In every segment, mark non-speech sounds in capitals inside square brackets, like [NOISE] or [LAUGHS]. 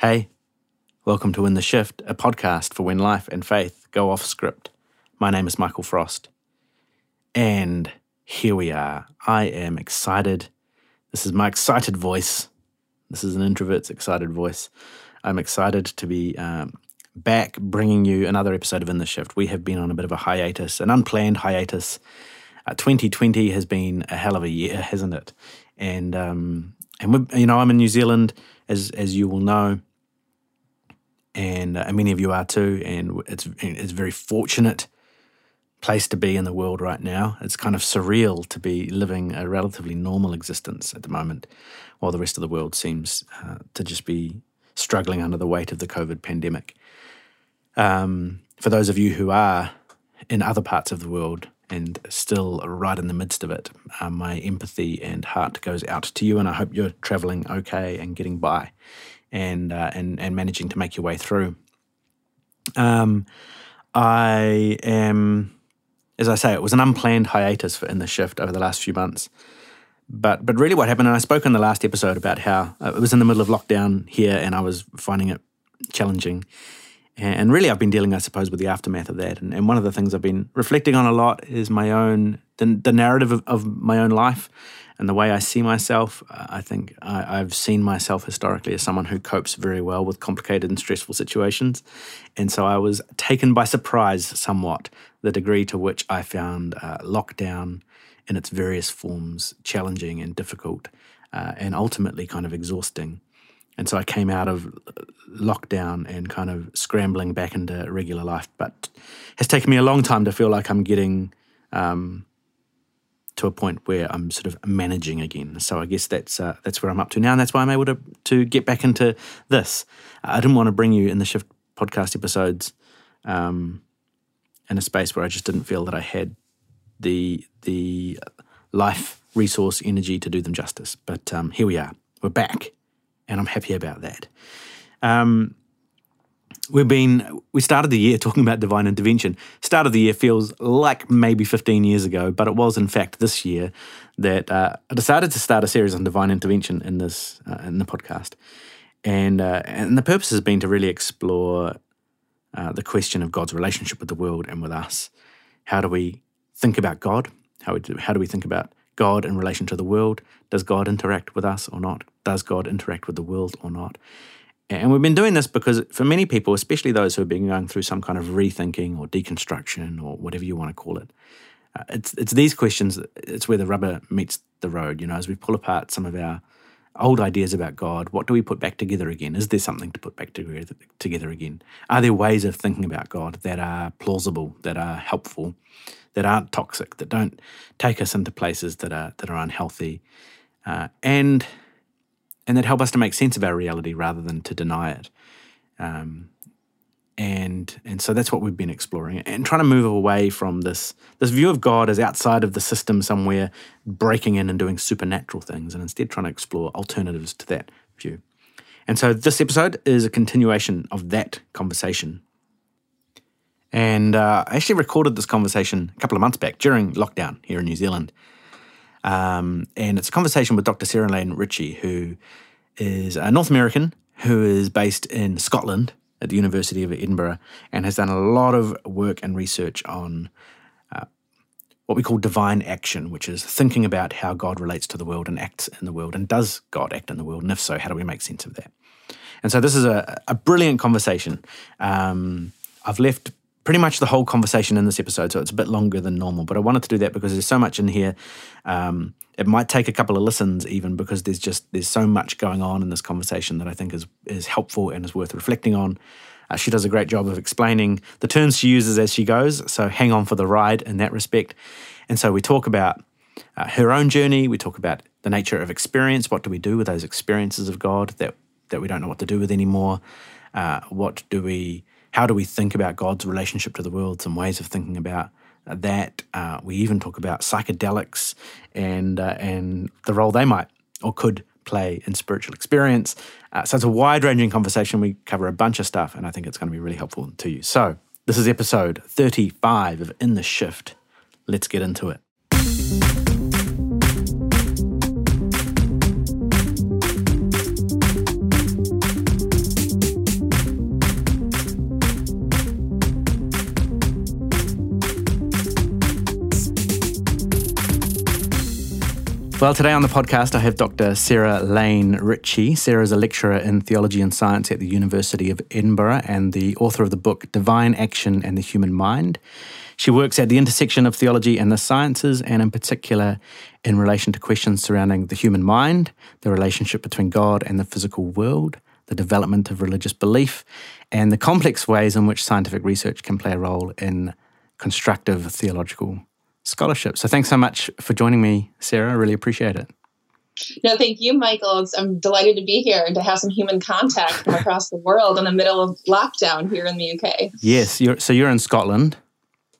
Hey, welcome to In the Shift, a podcast for when life and faith go off script. My name is Michael Frost. And here we are. I am excited. This is my excited voice. This is an introvert's excited voice. I'm excited to be um, back bringing you another episode of In the Shift. We have been on a bit of a hiatus, an unplanned hiatus. Uh, 2020 has been a hell of a year, hasn't it? And um, and you know, I'm in New Zealand, as as you will know and uh, many of you are too. And it's it's a very fortunate place to be in the world right now. It's kind of surreal to be living a relatively normal existence at the moment, while the rest of the world seems uh, to just be struggling under the weight of the COVID pandemic. Um, for those of you who are in other parts of the world and still right in the midst of it, uh, my empathy and heart goes out to you, and I hope you're traveling okay and getting by and uh, and and managing to make your way through. Um, I am, as I say, it was an unplanned hiatus for in the shift over the last few months. But but really, what happened? And I spoke in the last episode about how uh, it was in the middle of lockdown here, and I was finding it challenging. And really, I've been dealing, I suppose, with the aftermath of that. And, and one of the things I've been reflecting on a lot is my own the, the narrative of, of my own life and the way I see myself, uh, I think I, have seen myself historically as someone who copes very well with complicated and stressful situations. And so I was taken by surprise somewhat the degree to which I found uh, lockdown in its various forms challenging and difficult uh, and ultimately kind of exhausting. And so I came out of lockdown and kind of scrambling back into regular life, but has taken me a long time to feel like I'm getting um, to a point where I'm sort of managing again. So I guess that's uh, that's where I'm up to now, and that's why I'm able to to get back into this. I didn't want to bring you in the shift podcast episodes um, in a space where I just didn't feel that I had the the life resource energy to do them justice. But um, here we are, we're back, and I'm happy about that. Um, we've been we started the year [LAUGHS] talking about divine intervention. Start of the year feels like maybe 15 years ago but it was in fact this year that uh, i decided to start a series on divine intervention in this uh, in the podcast. And uh, and the purpose has been to really explore uh, the question of god's relationship with the world and with us. How do we think about god? How, we do, how do we think about god in relation to the world? Does god interact with us or not? Does god interact with the world or not and we've been doing this because for many people, especially those who have been going through some kind of rethinking or deconstruction or whatever you want to call it, uh, it's it's these questions. It's where the rubber meets the road. You know, as we pull apart some of our old ideas about God, what do we put back together again? Is there something to put back together, together again? Are there ways of thinking about God that are plausible, that are helpful, that aren't toxic, that don't take us into places that are that are unhealthy, uh, and and that help us to make sense of our reality rather than to deny it. Um, and and so that's what we've been exploring and trying to move away from this this view of God as outside of the system somewhere, breaking in and doing supernatural things, and instead trying to explore alternatives to that view. And so this episode is a continuation of that conversation. And uh, I actually recorded this conversation a couple of months back during lockdown here in New Zealand. Um, and it's a conversation with Dr. Sarah Lane Ritchie, who is a North American who is based in Scotland at the University of Edinburgh and has done a lot of work and research on uh, what we call divine action, which is thinking about how God relates to the world and acts in the world. And does God act in the world? And if so, how do we make sense of that? And so this is a, a brilliant conversation. Um, I've left pretty much the whole conversation in this episode, so it's a bit longer than normal. But I wanted to do that because there's so much in here. Um, it might take a couple of listens even because there's just there's so much going on in this conversation that I think is is helpful and is worth reflecting on. Uh, she does a great job of explaining the terms she uses as she goes, so hang on for the ride in that respect. And so we talk about uh, her own journey. We talk about the nature of experience. What do we do with those experiences of God that that we don't know what to do with anymore? Uh, what do we how do we think about God's relationship to the world, some ways of thinking about that. Uh, we even talk about psychedelics and, uh, and the role they might or could play in spiritual experience. Uh, so it's a wide ranging conversation. We cover a bunch of stuff, and I think it's going to be really helpful to you. So, this is episode 35 of In the Shift. Let's get into it. Well, today on the podcast, I have Dr. Sarah Lane Ritchie. Sarah is a lecturer in theology and science at the University of Edinburgh and the author of the book Divine Action and the Human Mind. She works at the intersection of theology and the sciences, and in particular in relation to questions surrounding the human mind, the relationship between God and the physical world, the development of religious belief, and the complex ways in which scientific research can play a role in constructive theological scholarship. So thanks so much for joining me, Sarah. I really appreciate it. No, thank you, Michael. It's, I'm delighted to be here and to have some human contact from [LAUGHS] across the world in the middle of lockdown here in the UK. Yes, you're, so you're in Scotland.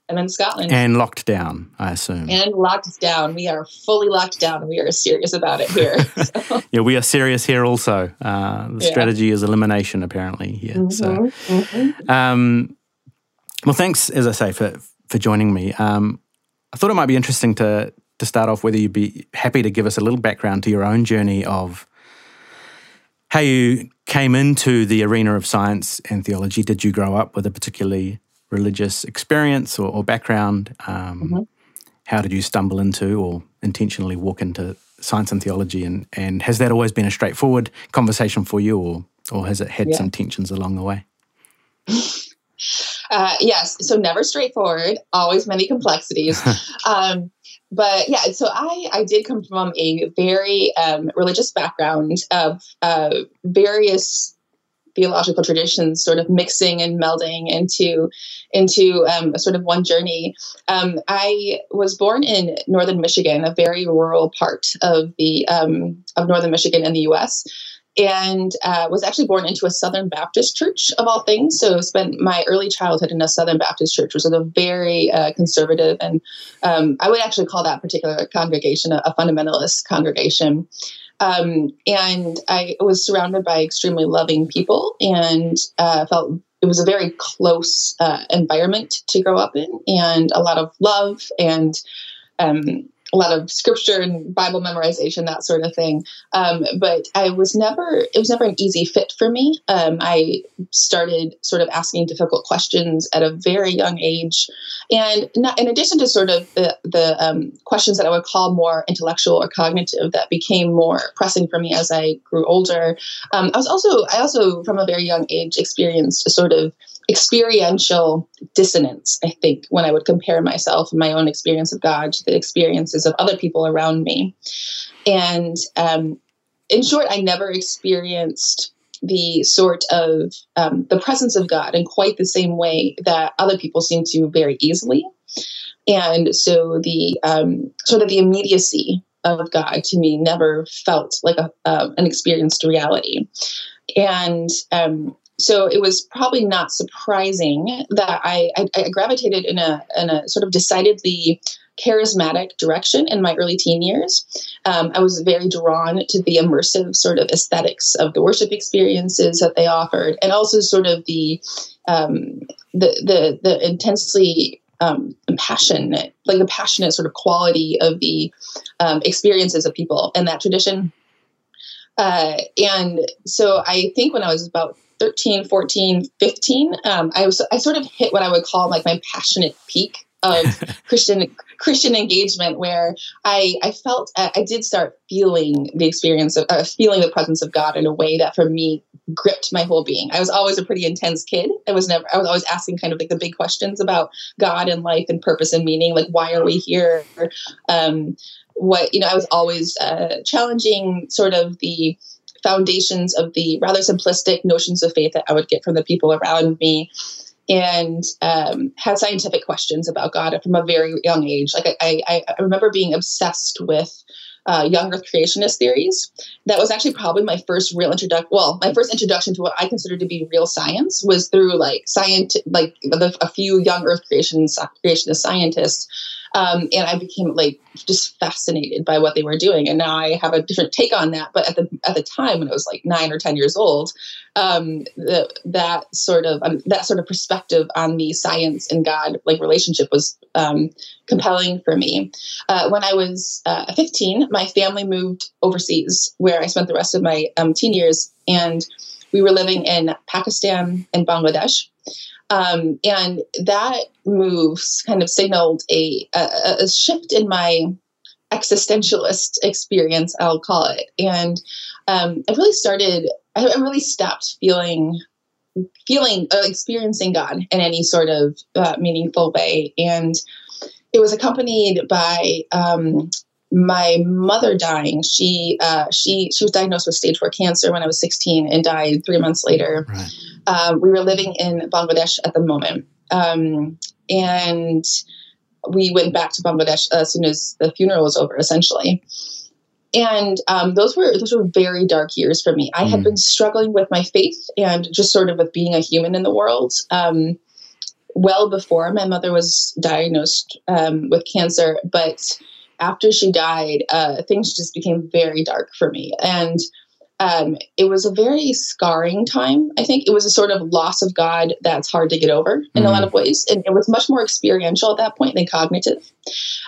I'm in Scotland. And locked down, I assume. And locked down. We are fully locked down. We are serious about it here. [LAUGHS] So. yeah, we are serious here also. Uh, the yeah. strategy is elimination, apparently. Here. Mm-hmm, so, mm-hmm. Um, well, thanks, as I say, for, for joining me. Um, I thought it might be interesting to to start off whether you'd be happy to give us a little background to your own journey of how you came into the arena of science and theology. Did you grow up with a particularly religious experience or, or background? Um, mm-hmm. How did you stumble into or intentionally walk into science and theology? And, and has that always been a straightforward conversation for you, or, or has it had yeah. some tensions along the way? [LAUGHS] Uh, yes, so never straightforward, always many complexities. [LAUGHS] um, but yeah, so I I did come from a very um, religious background of uh, various theological traditions sort of mixing and melding into into um, sort of one journey. Um, I was born in northern Michigan, a very rural part of the um, of northern Michigan in the U.S and uh, was actually born into a Southern Baptist church of all things. So spent my early childhood in a Southern Baptist church, which was a very uh, conservative, and um, I would actually call that particular congregation a, a fundamentalist congregation. Um, and I was surrounded by extremely loving people, and uh, felt it was a very close uh, environment to grow up in, and a lot of love and um, a lot of scripture and Bible memorization, that sort of thing. Um, but I was never, it was never an easy fit for me. Um, I started sort of asking difficult questions at a very young age. And not, in addition to sort of the, the um, questions that I would call more intellectual or cognitive that became more pressing for me as I grew older, um, I was also, I also from a very young age experienced a sort of experiential dissonance, I think, when I would compare myself and my own experience of God to the experiences of other people around me. And um, in short, I never experienced the sort of um, the presence of God in quite the same way that other people seem to very easily. And so the um, sort of the immediacy of God to me never felt like a, uh, an experienced reality. And um, so it was probably not surprising that I, I, I, gravitated in a, in a sort of decidedly charismatic direction in my early teen years. Um, I was very drawn to the immersive sort of aesthetics of the worship experiences that they offered, and also sort of the um, the, the the intensely um, passionate, like the passionate sort of quality of the um, experiences of people in that tradition. Uh, and so I think when I was about 13, 14, 15, um, I was I sort of hit what I would call like my passionate peak of [LAUGHS] Christian Christian engagement, where I I felt uh, I did start feeling the experience of uh, feeling the presence of God in a way that for me gripped my whole being. I was always a pretty intense kid. I was never I was always asking kind of like the big questions about God and life and purpose and meaning, like why are we here? Um, what you know, I was always uh, challenging sort of the foundations of the rather simplistic notions of faith that I would get from the people around me and um, had scientific questions about God from a very young age. Like I, I, I remember being obsessed with uh, young Earth creationist theories. That was actually probably my first real introduction. Well, my first introduction to what I consider to be real science was through like science, like a few young Earth creation creationist scientists um, and I became like just fascinated by what they were doing. And now I have a different take on that. But at the at the time when I was like nine or ten years old, um, the, that sort of um, that sort of perspective on the science and God like relationship was um, compelling for me. Uh, when I was uh, 15, my family moved overseas, where I spent the rest of my um, teen years, and we were living in Pakistan and Bangladesh. Um, and that move kind of signaled a, a, a, shift in my existentialist experience, I'll call it. And um, I really started, I, really stopped feeling feeling uh, experiencing god in any sort of uh, meaningful way and it was accompanied by um, my mother dying. She uh, she she was diagnosed with stage four cancer when I was 16 and died three months later. Right. Um, we were living in Bangladesh at the moment, um, and we went back to Bangladesh as soon as the funeral was over, essentially. And um, those were those were very dark years for me. I mm. had been struggling with my faith and just sort of with being a human in the world. Um, well before my mother was diagnosed um, with cancer, but after she died, uh, things just became very dark for me. And um, it was a very scarring time. I think it was a sort of loss of God that's hard to get over in mm. a lot of ways. And it was much more experiential at that point than cognitive.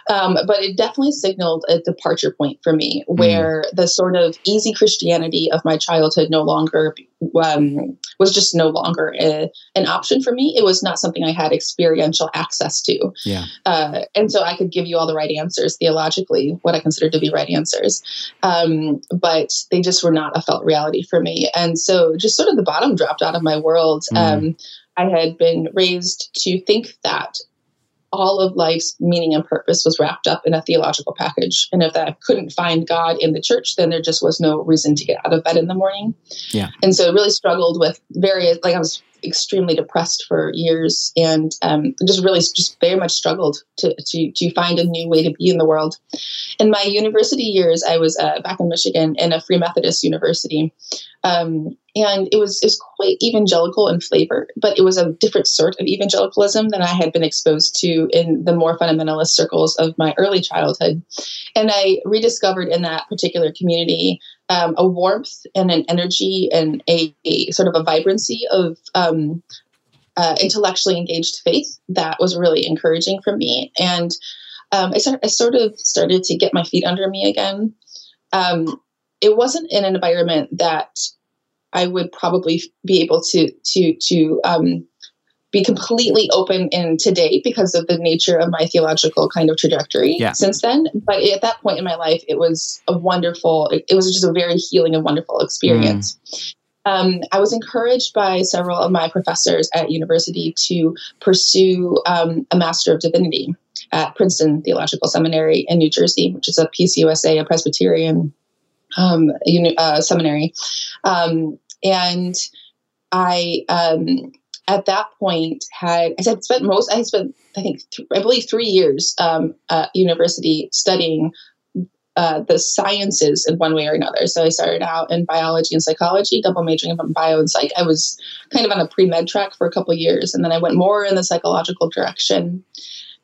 Um, but it definitely signaled a departure point for me where mm. the sort of easy Christianity of my childhood no longer um, was just no longer a, an option for me. It was not something I had experiential access to. Yeah. Uh, and so I could give you all the right answers theologically, what I considered to be right answers. Um, but they just were not a felt reality for me. And so just sort of the bottom dropped out of my world. Mm. Um, I had been raised to think that all of life's meaning and purpose was wrapped up in a theological package. And if I couldn't find God in the church, then there just was no reason to get out of bed in the morning. Yeah. And so I really struggled with various, like I was extremely depressed for years and um, just really just very much struggled to, to, to find a new way to be in the world. In my university years, I was uh, back in Michigan in a Free Methodist university. Um, and it was, it was quite evangelical in flavor, but it was a different sort of evangelicalism than I had been exposed to in the more fundamentalist circles of my early childhood. And I rediscovered in that particular community um, a warmth and an energy and a, a sort of a vibrancy of um, uh, intellectually engaged faith that was really encouraging for me. And um, I, start, I sort of started to get my feet under me again. Um, it wasn't in an environment that I would probably be able to to to um, be completely open in today because of the nature of my theological kind of trajectory yeah. since then. But at that point in my life, it was a wonderful. It, it was just a very healing and wonderful experience. Mm. Um, I was encouraged by several of my professors at university to pursue um, a Master of Divinity at Princeton Theological Seminary in New Jersey, which is a PCUSA, a Presbyterian um, uh, seminary. Um, and I, um, at that point, had I had spent most, I spent, I think, th- I believe three years um, at university studying uh, the sciences in one way or another. So I started out in biology and psychology, double majoring in bio and psych. I was kind of on a pre med track for a couple years, and then I went more in the psychological direction.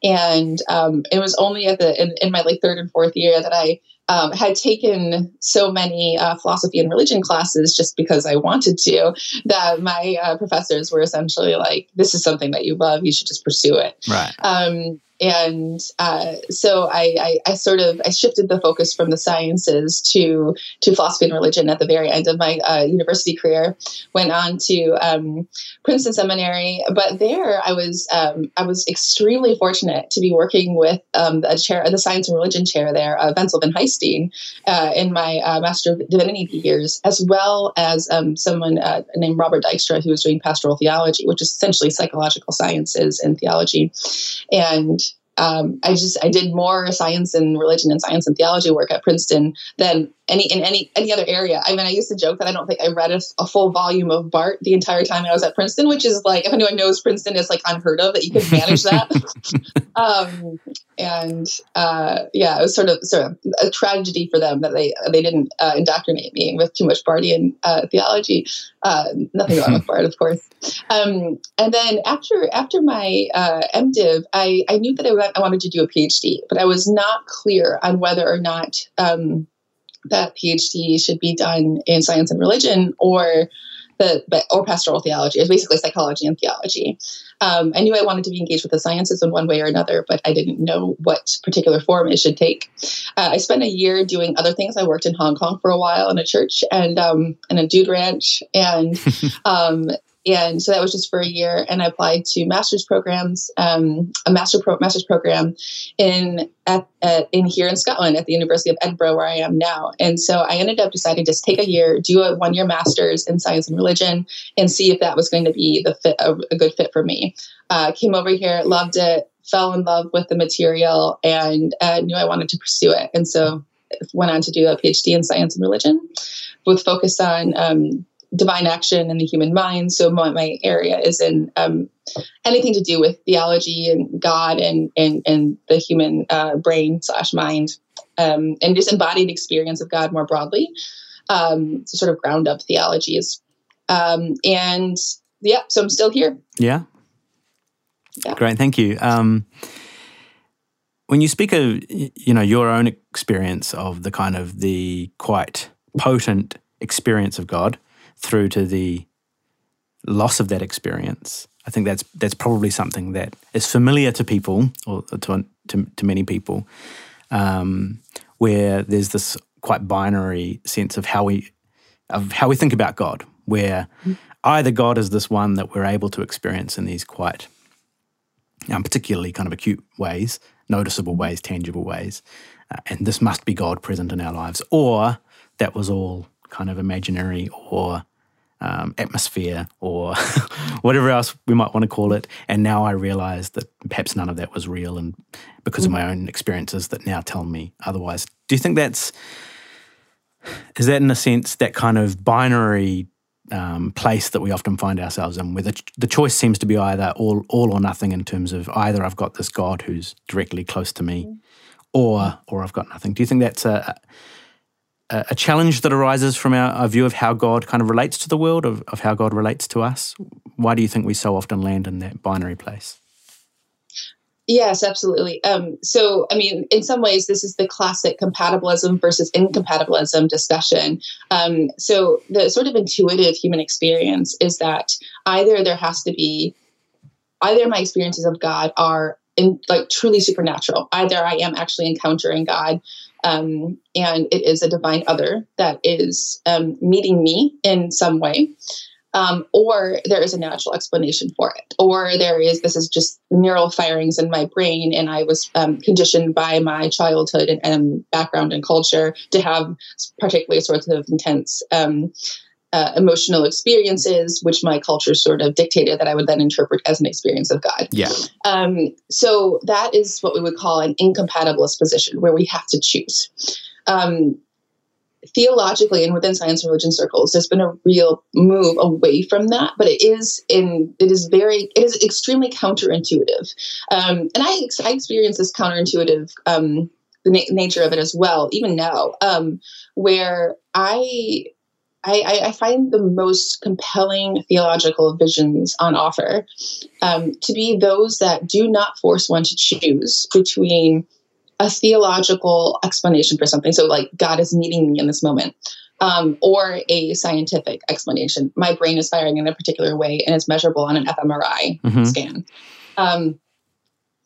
And um, it was only at the in, in my like third and fourth year that I um, had taken so many uh, philosophy and religion classes just because I wanted to that my uh, professors were essentially like, "This is something that you love. You should just pursue it." Right. Um, and uh, so I, I, I, sort of I shifted the focus from the sciences to to philosophy and religion at the very end of my uh, university career. Went on to um, Princeton Seminary, but there I was um, I was extremely fortunate to be working with um, the chair, the science and religion chair there, uh, Wentzel Van Huyssteen, uh, in my uh, Master of Divinity years, as well as um, someone uh, named Robert Dykstra who was doing pastoral theology, which is essentially psychological sciences and theology, and um, I just I did more science and religion and science and theology work at Princeton than any in any any other area. I mean, I used to joke that I don't think I read a, a, full volume of Barth the entire time I was at Princeton, which is like if anyone knows Princeton, is like unheard of that you can manage that. [LAUGHS] [LAUGHS] um, and uh, yeah, it was sort of sort of a tragedy for them that they they didn't uh, indoctrinate me with too much Barthian uh, theology. Uh, nothing wrong with [LAUGHS] Barth, of course. Um, and then after after my uh, MDiv, I I knew that I, I wanted to do a PhD, but I was not clear on whether or not. Um, that PhD should be done in science and religion or the or pastoral theology. It's basically psychology and theology. Um, I knew I wanted to be engaged with the sciences in one way or another, but I didn't know what particular form it should take. Uh, I spent a year doing other things. I worked in Hong Kong for a while in a church and um, in a dude ranch, and [LAUGHS] um, and so that was just for a year. And I applied to master's programs, um, a master pro- master's program in at, at, in here in Scotland at the University of Edinburgh, where I am now. And so I ended up deciding to take a year, do a one year master's in science and religion, and see if that was going to be the fit a, a good fit for me. Uh, came over here, loved it, fell in love with the material, and uh, knew I wanted to pursue it. And so went on to do a PhD in science and religion, with focus on um, divine action in the human mind. So my, my area is in um, anything to do with theology and God and and, and the human uh, brain slash mind, um, and just embodied experience of God more broadly. Um, sort of ground up theologies, um, and yeah, so I'm still here. Yeah. yeah. Great, thank you. Um, when you speak of you know your own experience of the kind of the quite potent experience of God, through to the loss of that experience. I think that's that's probably something that is familiar to people or to to, to many people, um, where there's this quite binary sense of how we of how we think about God, where mm-hmm. either God is this one that we're able to experience in these quite um, particularly kind of acute ways, noticeable ways, tangible ways, uh, and this must be God present in our lives, or that was all kind of imaginary or um, atmosphere or [LAUGHS] whatever else we might want to call it. And now I realize that perhaps none of that was real, and because of my own experiences that now tell me otherwise. Do you think that's is that in a sense that kind of binary um, place that we often find ourselves in, where the, the choice seems to be either all all or nothing in terms of either I've got this God who's directly close to me, mm. or or I've got nothing. Do you think that's a a challenge that arises from our, our, view of how God kind of relates to the world, of, of how God relates to us? Why do you think we so often land in that binary place? Yes, absolutely. Um, so, I mean, in some ways, this is the classic compatibilism versus incompatibilism discussion. Um, so, the sort of intuitive human experience is that either there has to be, either my experiences of God are in like truly supernatural, either I am actually encountering God um, and it is a divine other that is um, meeting me in some way. Um, or there is a natural explanation for it, or there is this is just neural firings in my brain, and I was um, conditioned by my childhood and, and, background and culture to have particularly sorts of intense um, uh, emotional experiences, which my culture sort of dictated that I would then interpret as an experience of God. Yeah. Um, so that is what we would call an incompatibilist position, where we have to choose. Um, theologically and within science and religion circles there's been a real move away from that but it is in it is very it is extremely counterintuitive um, and I, I experience this counterintuitive um, the na- nature of it as well even now um, where i I, I, find the most compelling theological visions on offer um, to be those that do not force one to choose between a theological explanation for something. So, like, God is meeting me in this moment, um, or a scientific explanation. My brain is firing in a particular way and it's measurable on an fMRI mm-hmm. scan. Um,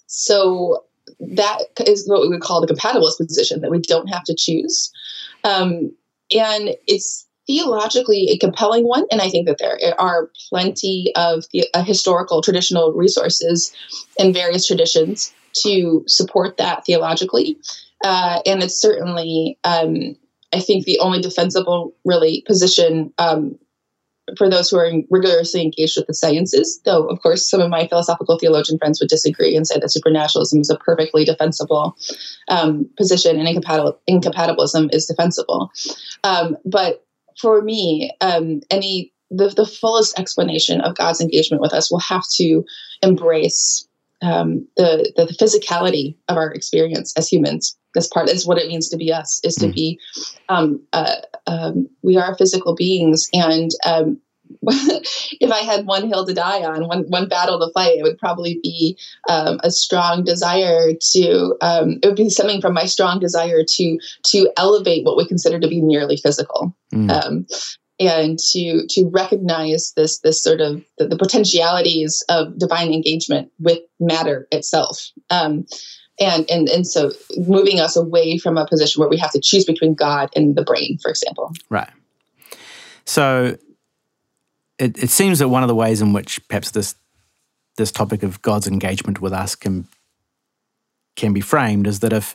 so, that is what we would call the compatibilist position that we don't have to choose. Um, and it's theologically a compelling one, and I think that there are plenty of the, uh, historical traditional resources in various traditions to support that theologically. Uh, and it's certainly, um, I think, the only defensible, really, position um, for those who are rigorously engaged with the sciences. Though, of course, some of my philosophical theologian friends would disagree and say that supernaturalism is a perfectly defensible um, position and incompatibil- incompatibilism is defensible. Um, but for me, um, any the, the fullest explanation of God's engagement with us will have to embrace um, the, the, the physicality of our experience as humans. This part is what it means to be us. Is to mm. be um, uh, um, we are physical beings, and um, [LAUGHS] if I had one hill to die on, one one battle to fight, it would probably be um, a strong desire to. Um, it would be something from my strong desire to to elevate what we consider to be merely physical, mm. um, and to to recognize this this sort of the, the potentialities of divine engagement with matter itself. Um, and, and and so moving us away from a position where we have to choose between God and the brain, for example. Right. So it, it seems that one of the ways in which perhaps this this topic of God's engagement with us can can be framed is that if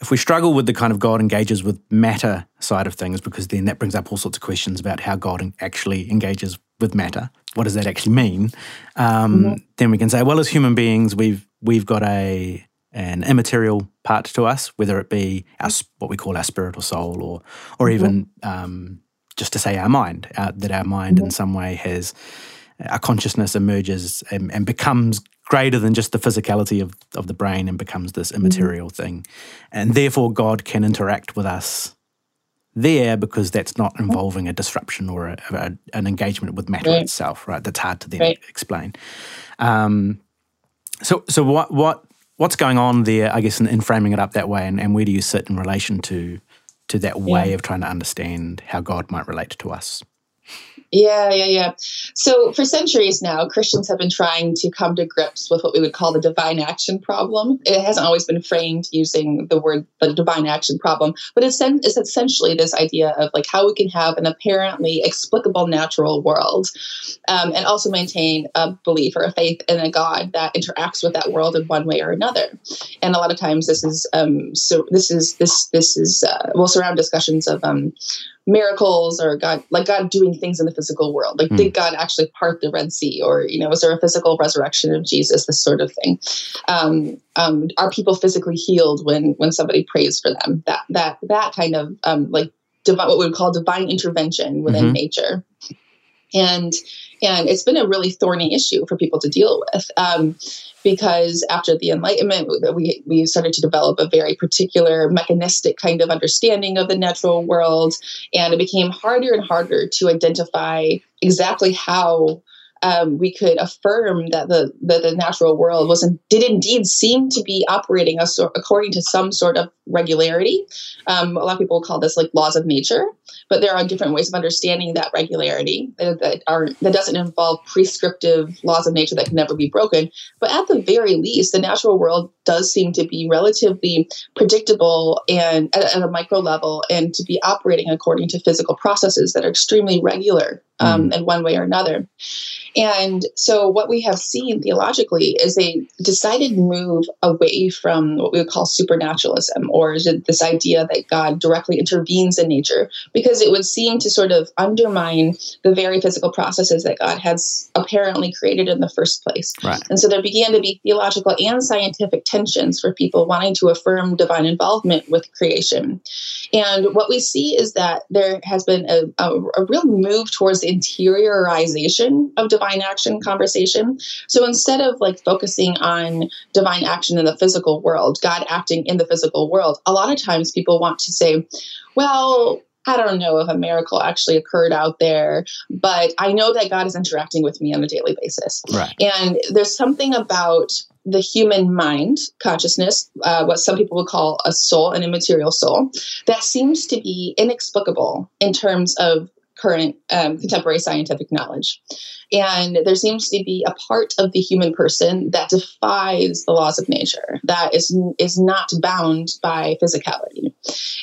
if we struggle with the kind of God engages with matter side of things, because then that brings up all sorts of questions about how God actually engages with matter. What does that actually mean? Um, mm-hmm. Then we can say, well, as human beings, we've we've got a an immaterial part to us, whether it be our what we call our spirit or soul, or or mm-hmm. even um, just to say our mind, uh, that our mind mm-hmm. in some way has our consciousness emerges and, and, becomes greater than just the physicality of, of the brain and becomes this mm-hmm. immaterial mm-hmm. thing. And therefore, God can interact with us there because that's not involving a disruption or a, a, an engagement with matter right. itself, right? That's hard to then right. explain. Um, so, so what, what, what's going on there? I guess in, in framing it up that way, and, and, where do you sit in relation to to that way yeah. of trying to understand how God might relate to us? Yeah, yeah, yeah. So for centuries now, Christians have been trying to come to grips with what we would call the divine action problem. It hasn't always been framed using the word the divine action problem, but it's, it's essentially this idea of like how we can have an apparently explicable natural world um, and also maintain a belief or a faith in a God that interacts with that world in one way or another. And a lot of times this is um, so this is this this is uh, will surround discussions of um, miracles or God, like God doing things in the physical world. Like, mm. did God actually part the Red Sea, or you know, was there a physical resurrection of Jesus? This sort of thing. Um, um, are people physically healed when when somebody prays for them? That that that kind of um, like what we would call divine intervention within mm-hmm. nature. And and it's been a really thorny issue for people to deal with. Um, because after the Enlightenment, we, we started to develop a very particular mechanistic kind of understanding of the natural world. And it became harder and harder to identify exactly how um, we could affirm that the, the, natural world was did indeed seem to be operating a according to some sort of regularity. Um, a lot of people call this like laws of nature, but there are different ways of understanding that regularity that, that are that doesn't involve prescriptive laws of nature that can never be broken. But at the very least, the natural world does seem to be relatively predictable and at, at a micro level, and to be operating according to physical processes that are extremely regular um, mm. in one way or another. And so, what we have seen theologically is a decided move away from what we would call supernaturalism, or this idea that God directly intervenes in nature, because it would seem to sort of undermine the very physical processes that God has apparently created in the first place. Right. And so, there began to be theological and scientific tensions for people wanting to affirm divine involvement with creation. And what we see is that there has been a, a, a real move towards the interiorization of divine action conversation. So instead of like focusing on divine action in the physical world, God acting in the physical world, a lot of times people want to say, well, I don't know if a miracle actually occurred out there, but I know that God is interacting with me on a daily basis. Right. And there's something about the human mind, consciousness, uh, what some people would call a soul, an immaterial soul, that seems to be inexplicable in terms of current um, contemporary scientific knowledge. And there seems to be a part of the human person that defies the laws of nature, that is, is not bound by physicality.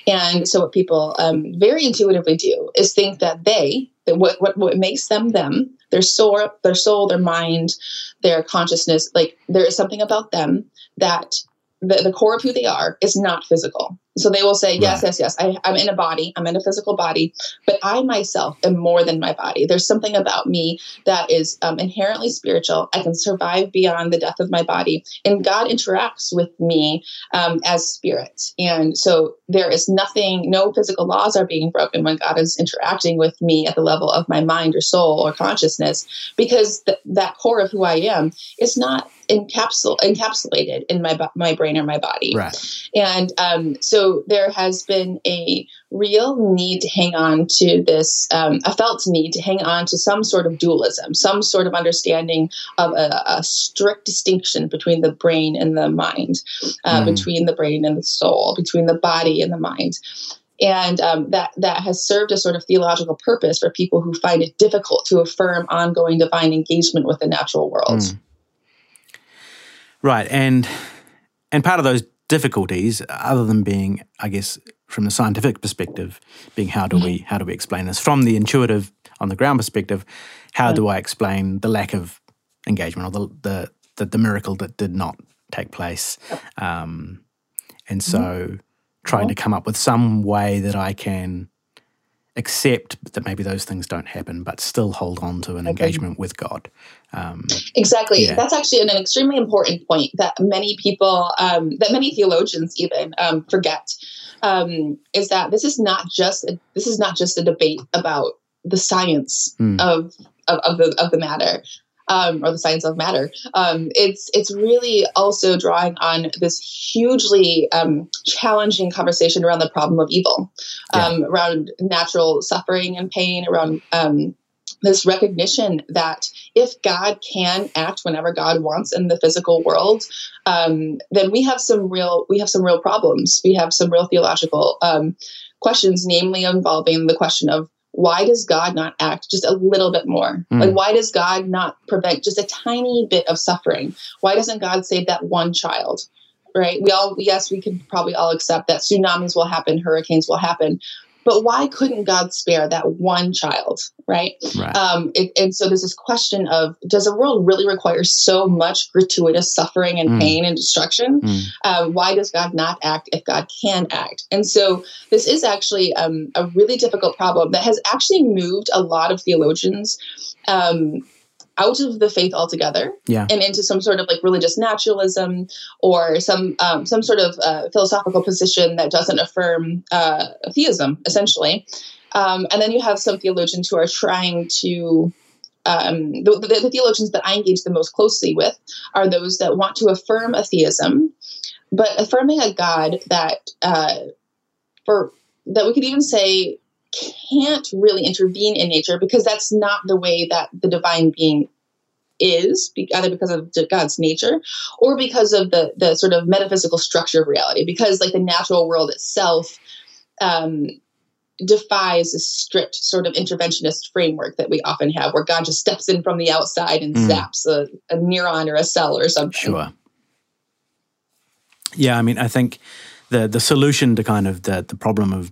And so, what people um, very intuitively do is think that they, that what, what, what makes them them, their soul, their soul, their mind, their consciousness, like there is something about them that the, the core of who they are is not physical. So they will say, yes, right. yes, yes, I, I'm in a body, I'm in a physical body, but I myself am more than my body. There's something about me that is um, inherently spiritual. I can survive beyond the death of my body. And God interacts with me um, as spirit. And so there is nothing, no physical laws are being broken when God is interacting with me at the level of my mind or soul or consciousness, because th- that core of who I am is not encapsul- encapsulated in my, my brain or my body. Right. And um, so there has been a real need to hang on to this, um, a felt need to hang on to some sort of dualism, some sort of understanding of a, a strict distinction between the brain and the mind, uh, mm. between the brain and the soul, between the body and the mind and um, that that has served a sort of theological purpose for people who find it difficult to affirm ongoing divine engagement with the natural world. Mm. Right, and and part of those difficulties, other than being, I guess, from the scientific perspective, being how do we how do we explain this? From the intuitive on the ground perspective, how do I explain the lack of engagement or the the the, the miracle that did not take place? Um, and so, mm-hmm. trying to come up with some way that I can accept that maybe those things don't happen, but still hold on to an okay. engagement with God. Um, exactly. Yeah. That's actually an, an, extremely important point that many people, um, that many theologians even um, forget, um, is that this is not just a, this is not just a debate about the science mm. of, of, of the of the matter um, or the science of matter. Um, it's it's really also drawing on this hugely um, challenging conversation around the problem of evil, yeah. Um, around natural suffering and pain, around um, this recognition that if God can act whenever God wants in the physical world, um, then we have some real we have some real problems. We have some real theological um, questions, namely involving the question of why does God not act just a little bit more? Mm. Like, why does God not prevent just a tiny bit of suffering? Why doesn't God save that one child? Right? We all, yes, we can probably all accept that tsunamis will happen, hurricanes will happen, but why couldn't God spare that one child, right? right. Um, it, and so there's this question of does the world really require so much gratuitous suffering and mm. pain and destruction? Mm. Uh, why does God not act if God can act? And so this is actually um, a really difficult problem that has actually moved a lot of theologians. Um, out of the faith altogether yeah. and into some sort of like religious naturalism or some um, some sort of uh, philosophical position that doesn't affirm uh, theism essentially um, and then you have some theologians who are trying to um, the, the, the, theologians that I engage the most closely with are those that want to affirm a theism, but affirming a God that, uh, for that we could even say can't really intervene in nature because that's not the way that the divine being is either because of god's nature or because of the the sort of metaphysical structure of reality. Because like the natural world itself um, defies a strict sort of interventionist framework that we often have where god just steps in from the outside and mm. zaps a, a neuron or a cell or something. Sure. Yeah i mean i think the the solution to kind of the the problem of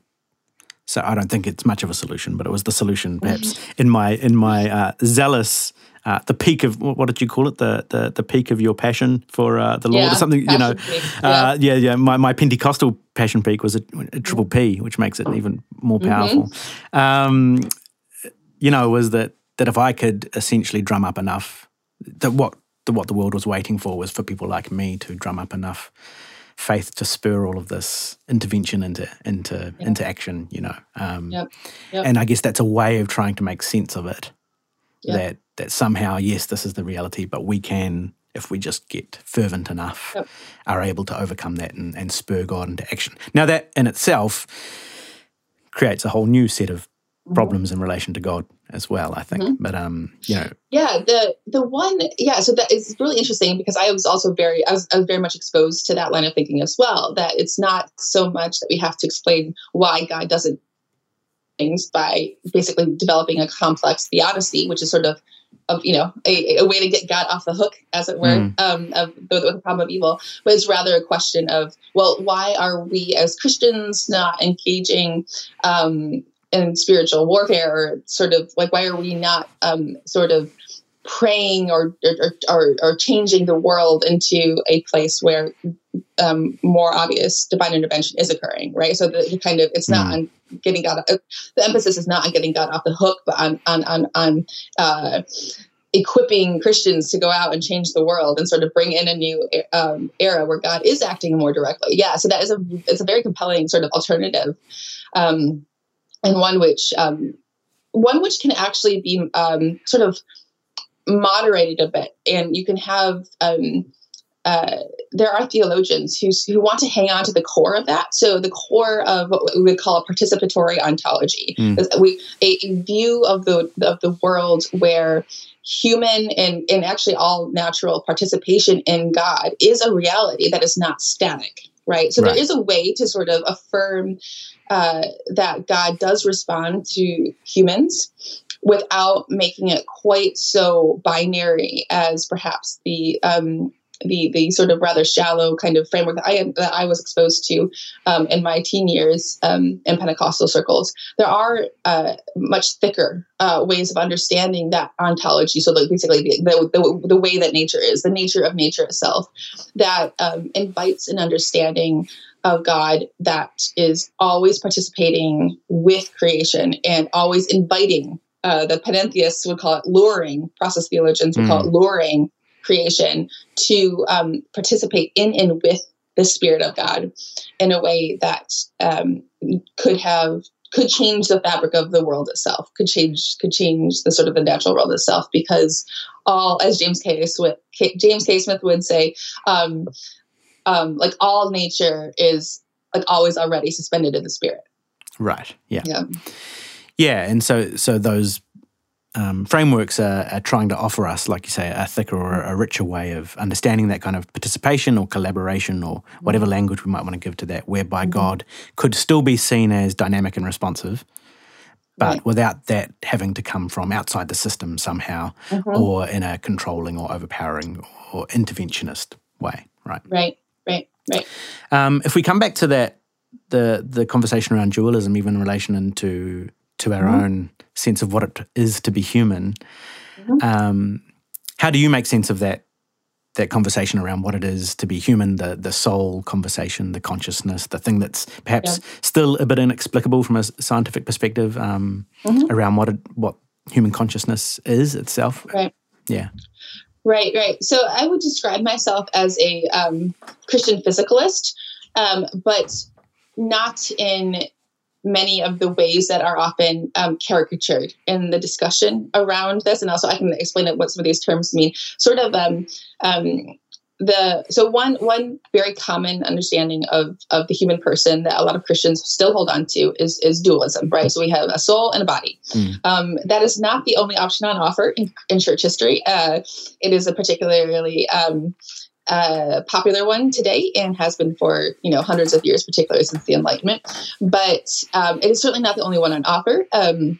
so I don't think it's much of a solution, but it was the solution perhaps mm-hmm. in my in my uh, zealous. Uh, the peak of what did you call it? The the, the peak of your passion for uh, the Lord, yeah, or something. You know, uh, yeah. yeah, yeah. My, my Pentecostal passion peak was a, a, triple P, which makes it even more mm-hmm. powerful. Mm-hmm. Um, you know, was that that if I could essentially drum up enough, that what the, what the world was waiting for was for people like me to drum up enough faith to spur all of this intervention into into yep. into action. You know, um, yep. Yep. and I guess that's a way of trying to make sense of it. That that somehow, yes, this is the reality, but we can, if we just get fervent enough, are able to overcome that and, and spur God into action. Now, that in itself creates a whole new set of mm-hmm. problems in relation to God as well, I think. Mm-hmm. But um, you know, yeah, the the one, yeah. So that is really interesting because I was also very, I was, I was very much exposed to that line of thinking as well. That it's not so much that we have to explain why God doesn't things by basically developing a complex theodicy, which is sort of of you know a, a, way to get God off the hook, as it were, mm. um, of the, the, problem of evil, but it's rather a question of well, why are we as Christians not engaging um, in spiritual warfare or sort of like why are we not um, sort of praying or, or, or, or, changing the world into a place where um, more obvious divine intervention is occurring, right? So the, kind of it's not mm. on getting God. Uh, the emphasis is not on getting God off the hook, but on on on, on uh, equipping Christians to go out and change the world and sort of bring in a new um, era where God is acting more directly. Yeah, so that is a it's a very compelling sort of alternative. Um, and one which um, one which can actually be um, sort of moderated a bit, and you can have. Um, uh, there are theologians who, who want to hang on to the core of that. So the core of what we would call a participatory ontology, mm. we a, a, view of the of the world where human and, and actually all natural participation in God is a reality that is not static right? So right. there is a way to sort of affirm uh, that God does respond to humans without making it quite so binary as perhaps the um, the the sort of rather shallow kind of framework that I that I was exposed to um, in my teen years um, in Pentecostal circles. There are uh, much thicker uh, ways of understanding that ontology. So, like basically, the, the, the, way that nature is, the nature of nature itself, that um, invites an understanding of God that is always participating with creation and always inviting. Uh, the panentheists would call it luring. Process theologians would mm. call it hmm. luring creation to um, participate in and with the Spirit of God in a way that um, could have could change the fabric of the world itself, could change could change the sort of the natural world itself, because all, as James K. Smith, James K. Smith would say, um, um, like all nature is like always already suspended in the spirit. Right. Yeah. Yeah. Yeah, and so so those um, frameworks are, are, trying to offer us, like you say, a thicker or a richer way of understanding that kind of participation or collaboration or whatever mm-hmm. language we might want to give to that, whereby mm-hmm. God could still be seen as dynamic and responsive, but without that having to come from outside the system somehow mm-hmm. or in a controlling or overpowering or interventionist way. Right. Right. Right. Right. Um, if we come back to that, the the conversation around dualism, even in relation into to our mm-hmm. own sense of what it is to be human. Mm-hmm. Um, how do you make sense of that that conversation around what it is to be human, the the soul conversation, the consciousness, the thing that's perhaps yeah. still a bit inexplicable from a scientific perspective um, mm-hmm. around what it, what human consciousness is itself? Right. Yeah. Right, right. So I would describe myself as a um, Christian physicalist, um, but not in many of the ways that are often um, caricatured in the discussion around this. And also, I can explain what some of these terms mean. Sort of um, um, the so one one very common understanding of of the human person that a lot of Christians still hold on to is is dualism, right? So we have a soul and a body. Mm. Um, that is not the only option on offer in, in church history. Uh, it is a particularly um, uh, popular one today and has been for you know hundreds of years, particularly since the Enlightenment. But um, it is certainly not the only one on offer. Um,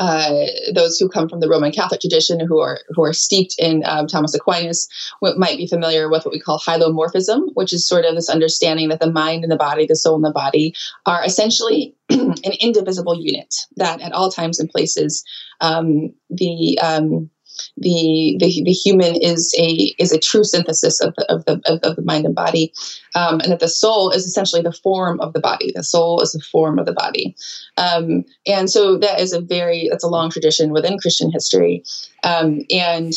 uh, those who come from the Roman Catholic tradition, who are who are steeped in um, Thomas Aquinas, might be familiar with what we call hylomorphism, which is sort of this understanding that the mind and the body, the soul and the body, are essentially [CLEARS THROAT] an indivisible unit. That at all times and places, um, the um, the, the, the human is a is a true synthesis of the, of the, of the mind and body, um, and that the soul is essentially the form of the body. The soul is the form of the body, um, and so that is a very that's a long tradition within Christian history, um, and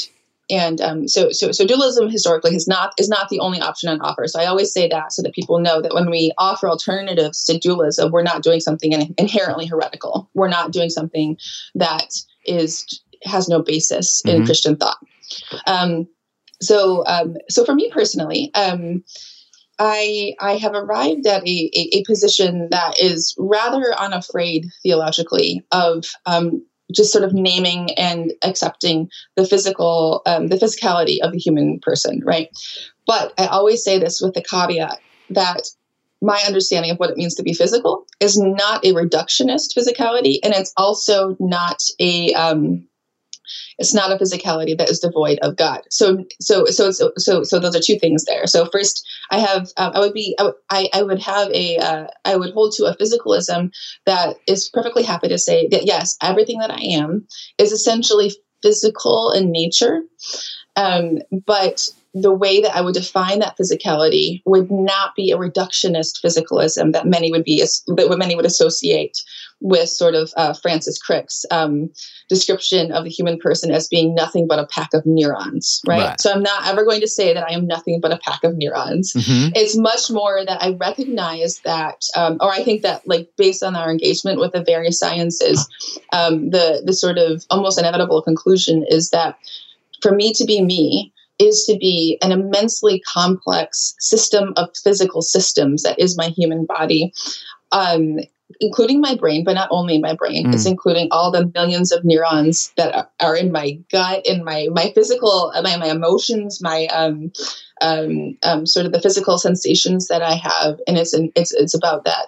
and um, so, so, so dualism historically is not is not the only option on offer. So I always say that so that people know that when we offer alternatives to dualism, we're not doing something inherently heretical. We're not doing something that is has no basis mm-hmm. in Christian thought. Um, so, um, so for me personally, um, I I have arrived at a, a, a, position that is rather unafraid theologically of um, just sort of naming and accepting the physical um, the physicality of the human person, right? But I always say this with the caveat that my understanding of what it means to be physical is not a reductionist physicality, and it's also not a um, it's not a physicality that is devoid of God. So, so, so, so, so, so those are two things there. So, first, I have, um, I would be, I, I would have a, uh, I would hold to a physicalism that is perfectly happy to say that yes, everything that I am is essentially physical in nature, um, but the way that I would define that physicality would not be a reductionist physicalism that many would be that many would associate with sort of uh, Francis Crick's um, description of the human person as being nothing but a pack of neurons, right? right? So I'm not ever going to say that I am nothing but a pack of neurons. Mm-hmm. It's much more that I recognize that, um, or I think that, like, based on our engagement with the various sciences, um, the the sort of almost inevitable conclusion is that for me to be me, is to be an immensely complex system of physical systems that is my human body. Um, including my brain, but not only my brain. Mm. It's including all the millions of neurons that are, in my gut, in my my physical, my my emotions, my um, um, um, sort of the physical sensations that I have, and it's it's it's about that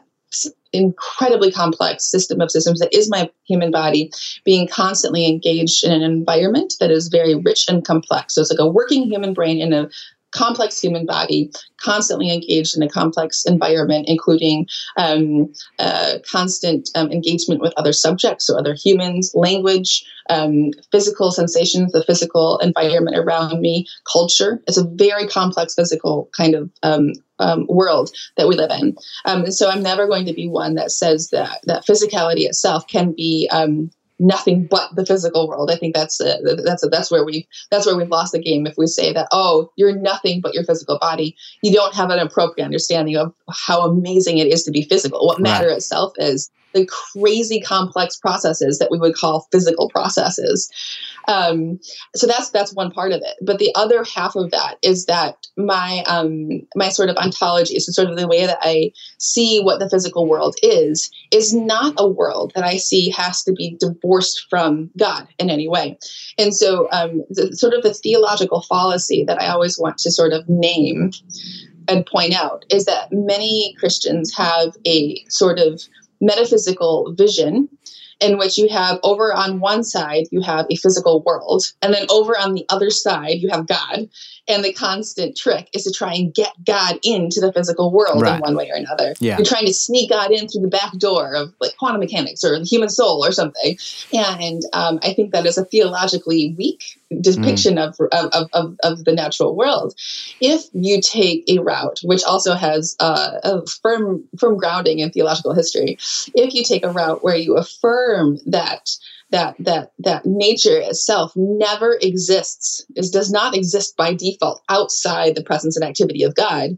incredibly complex system of systems that is my human body being constantly engaged in an environment that is very rich and complex. So it's like a working human brain in a complex human body, constantly engaged in a complex environment, including um, uh, constant um, engagement with other subjects, so other humans, language, um, physical sensations, the physical environment around me, culture. It's a very complex physical kind of um, um, world that we live in. Um, and so I'm never going to be one that says that that physicality itself can be um, nothing but the physical world. I think that's uh, a, that's a, that's where we that's where we've lost the game if we say that oh you're nothing but your physical body. You don't have an appropriate understanding of how amazing it is to be physical. What matter right. itself is the crazy complex processes that we would call physical processes. Um, so that's that's one part of it. But the other half of that is that my um, my sort of ontology, so sort of the way that I see what the physical world is, is not a world that I see has to be divorced from God in any way. And so, um, the, sort of the theological fallacy that I always want to sort of name and point out is that many Christians have a sort of metaphysical vision in which you have over on one side you have a physical world and then over on the other side you have god and the constant trick is to try and get God into the physical world right. in one way or another. Yeah. You're trying to sneak God in through the back door of like quantum mechanics or the human soul or something. And um, I think that is a theologically weak depiction mm. of, of, of, of, the natural world. If you take a route, which also has uh, a firm, firm grounding in theological history, if you take a route where you affirm that that that that nature itself never exists is does not exist by default outside the presence and activity of god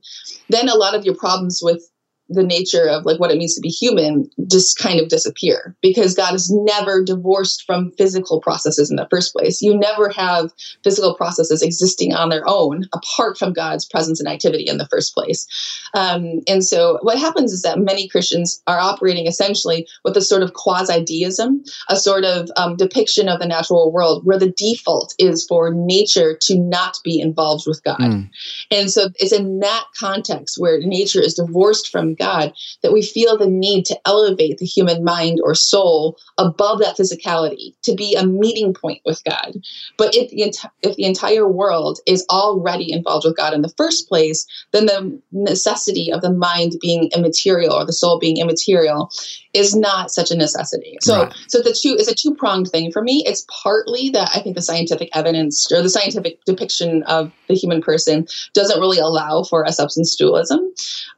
then a lot of your problems with the nature of like what it means to be human just kind of disappear because God is never divorced from physical processes in the first place. You never have physical processes existing on their own apart from God's presence and activity in the first place. Um, and so what happens is that many Christians are operating essentially with a sort of quasi deism, a sort of um, depiction of the natural world where the default is for nature to not be involved with God. Mm. And so it's in that context where nature is divorced from God, that we feel the need to elevate the human mind or soul above that physicality, to be a meeting point with God. But if the, if the entire world is already involved with God in the first place, then the necessity of the mind being immaterial or the soul being immaterial is not such a necessity. So, right. so the two is a two pronged thing for me. It's partly that I think the scientific evidence or the scientific depiction of the human person doesn't really allow for a substance dualism,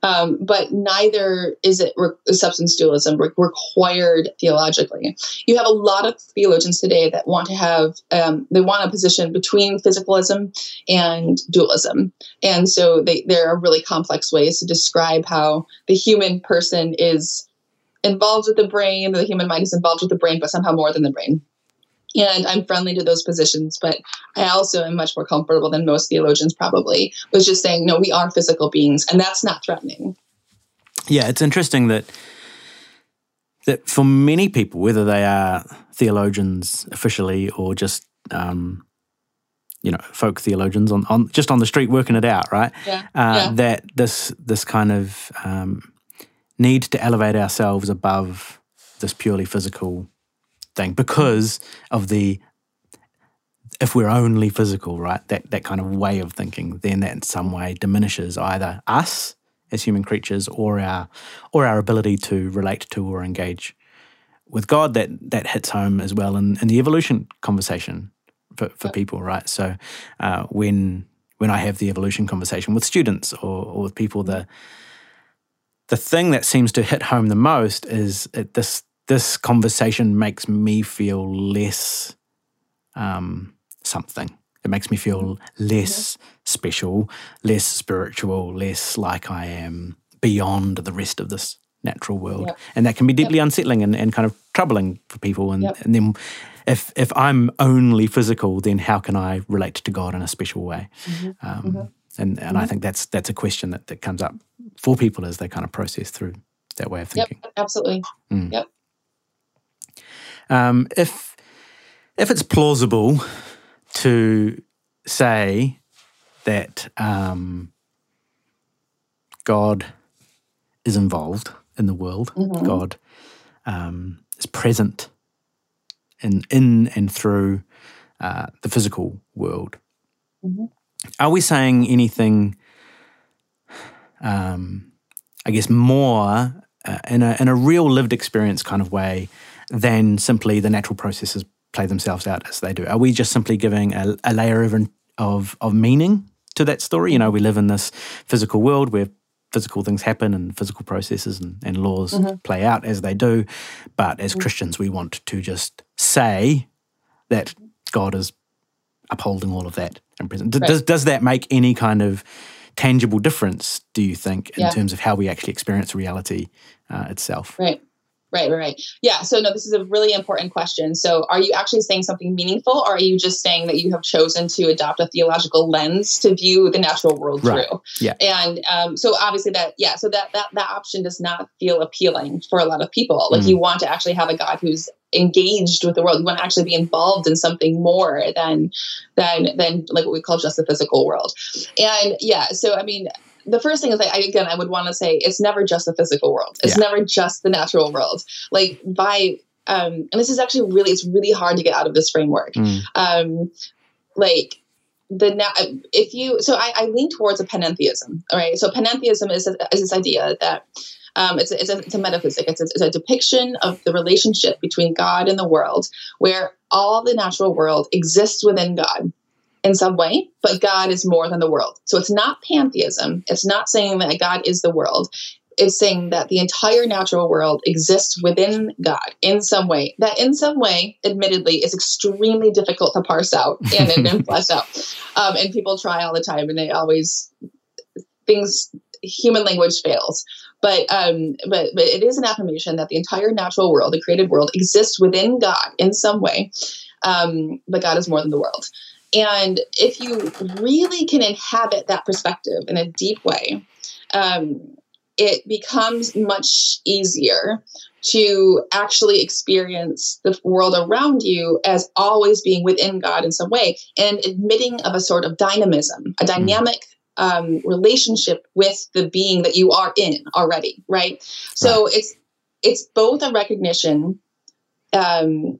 um, but neither is it re- substance dualism re- required theologically. You have a lot of theologians today that want to have um, they want a position between physicalism and dualism, and so they, there are really complex ways to describe how the human person is involved with the brain, the human mind is involved with the brain, but somehow more than the brain. And I'm friendly to those positions, but I also am much more comfortable than most theologians probably with just saying, no, we are physical beings, and that's not threatening. Yeah, it's interesting that that for many people, whether they are theologians officially or just um, you know folk theologians on, on just on the street working it out, right? Yeah. Uh, yeah. That this this kind of um, need to elevate ourselves above this purely physical thing because of the if we're only physical, right? That that kind of way of thinking, then that in some way diminishes either us as human creatures or our or our ability to relate to or engage with God that that hits home as well in, in the evolution conversation for, for people, right? So uh, when when I have the evolution conversation with students or, or with people, the the thing that seems to hit home the most is it, this this conversation makes me feel less um, something. It makes me feel less mm-hmm. special, less spiritual, less like I am beyond the rest of this natural world. Yep. And that can be deeply yep. unsettling and, and kind of troubling for people. And, yep. and then if if I'm only physical, then how can I relate to God in a special way? Mm-hmm. Um, mm-hmm. And and I mm-hmm. think that's that's a question that, that comes up for people as they kind of process through that way of thinking. Yep, absolutely. Mm. Yep. Um, if if it's plausible to say that um, God is involved in the world, mm-hmm. God um, is present in in and through uh, the physical world. Mm-hmm. are we saying anything? Um, I guess more uh, in a in a real lived experience kind of way than simply the natural processes play themselves out as they do. Are we just simply giving a, a layer of, of of meaning to that story? You know, we live in this physical world where physical things happen and physical processes and, and laws mm-hmm. play out as they do. But as mm-hmm. Christians, we want to just say that God is upholding all of that in present. Right. Does does that make any kind of tangible difference? Do you think in yeah. terms of how we actually experience reality uh, itself? Right. Right, right, Yeah. So no, this is a really important question. So are you actually saying something meaningful or are you just saying that you have chosen to adopt a theological lens to view the natural world right. through? Yeah. And um, so obviously that, yeah, so that, that, that option does not feel appealing for a lot of people. Like mm. you want to actually have a God who's engaged with the world. You want to actually be involved in something more than, than, than like what we call just the physical world. And yeah, so I mean, the first thing is like I, again i would want to say it's never just the physical world it's yeah. never just the natural world like by um and this is actually really it's really hard to get out of this framework mm. um like the now if you so I, I lean towards a panentheism all right so panentheism is, is this idea that um, it's, a, it's, a, it's a metaphysic it's a, it's a depiction of the relationship between god and the world where all the natural world exists within god in some way, but God is more than the world. So it's not pantheism. It's not saying that God is the world. It's saying that the entire natural world exists within God in some way. That in some way, admittedly, is extremely difficult to parse out [LAUGHS] and, and flesh out. Um, and people try all the time, and they always things human language fails. But um, but but it is an affirmation that the entire natural world, the created world, exists within God in some way. Um, but God is more than the world. And if you really can inhabit that perspective in a deep way, um, it becomes much easier to actually experience the world around you as always being within God in some way and admitting of a sort of dynamism, a hmm. dynamic um, relationship with the being that you are in already, right? So right. it's it's both a recognition, um,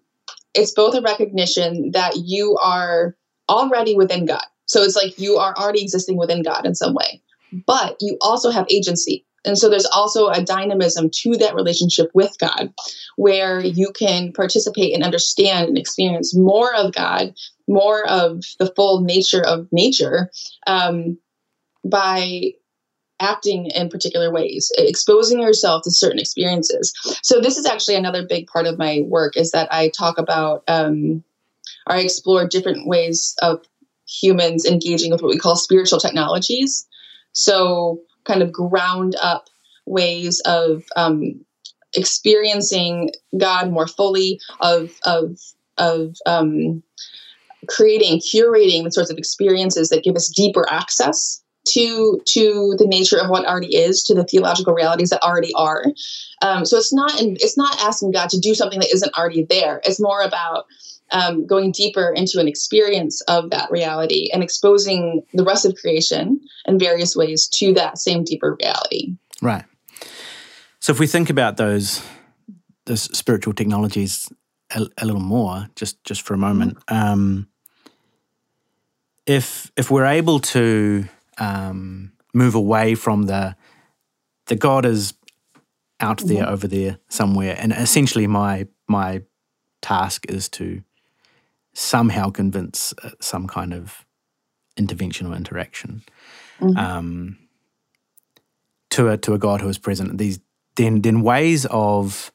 it's both a recognition that you are already within God. So it's like you are already existing within God in some way, but you also have agency. And so there's also a dynamism to that relationship with God where you can participate and understand and experience more of God, more of the full nature of nature um, by acting in particular ways exposing yourself to certain experiences so this is actually another big part of my work is that i talk about um, I explore different ways of humans engaging with what we call spiritual technologies. So, kind of ground up ways of um, experiencing God more fully, of of of um, creating, curating the sorts of experiences that give us deeper access to to the nature of what already is, to the theological realities that already are. Um, so it's not it's not asking God to do something that isn't already there. It's more about um, going deeper into an experience of that reality and exposing the rest of creation in various ways to that same deeper reality. Right. So if we think about those those spiritual technologies a, a little more, just just for a moment, um, if if we're able to um, move away from the the God is out there mm-hmm. over there somewhere, and essentially my my task is to somehow convince uh, some kind of intervention or interaction mm-hmm. um, to a to a God who is present. These then then ways of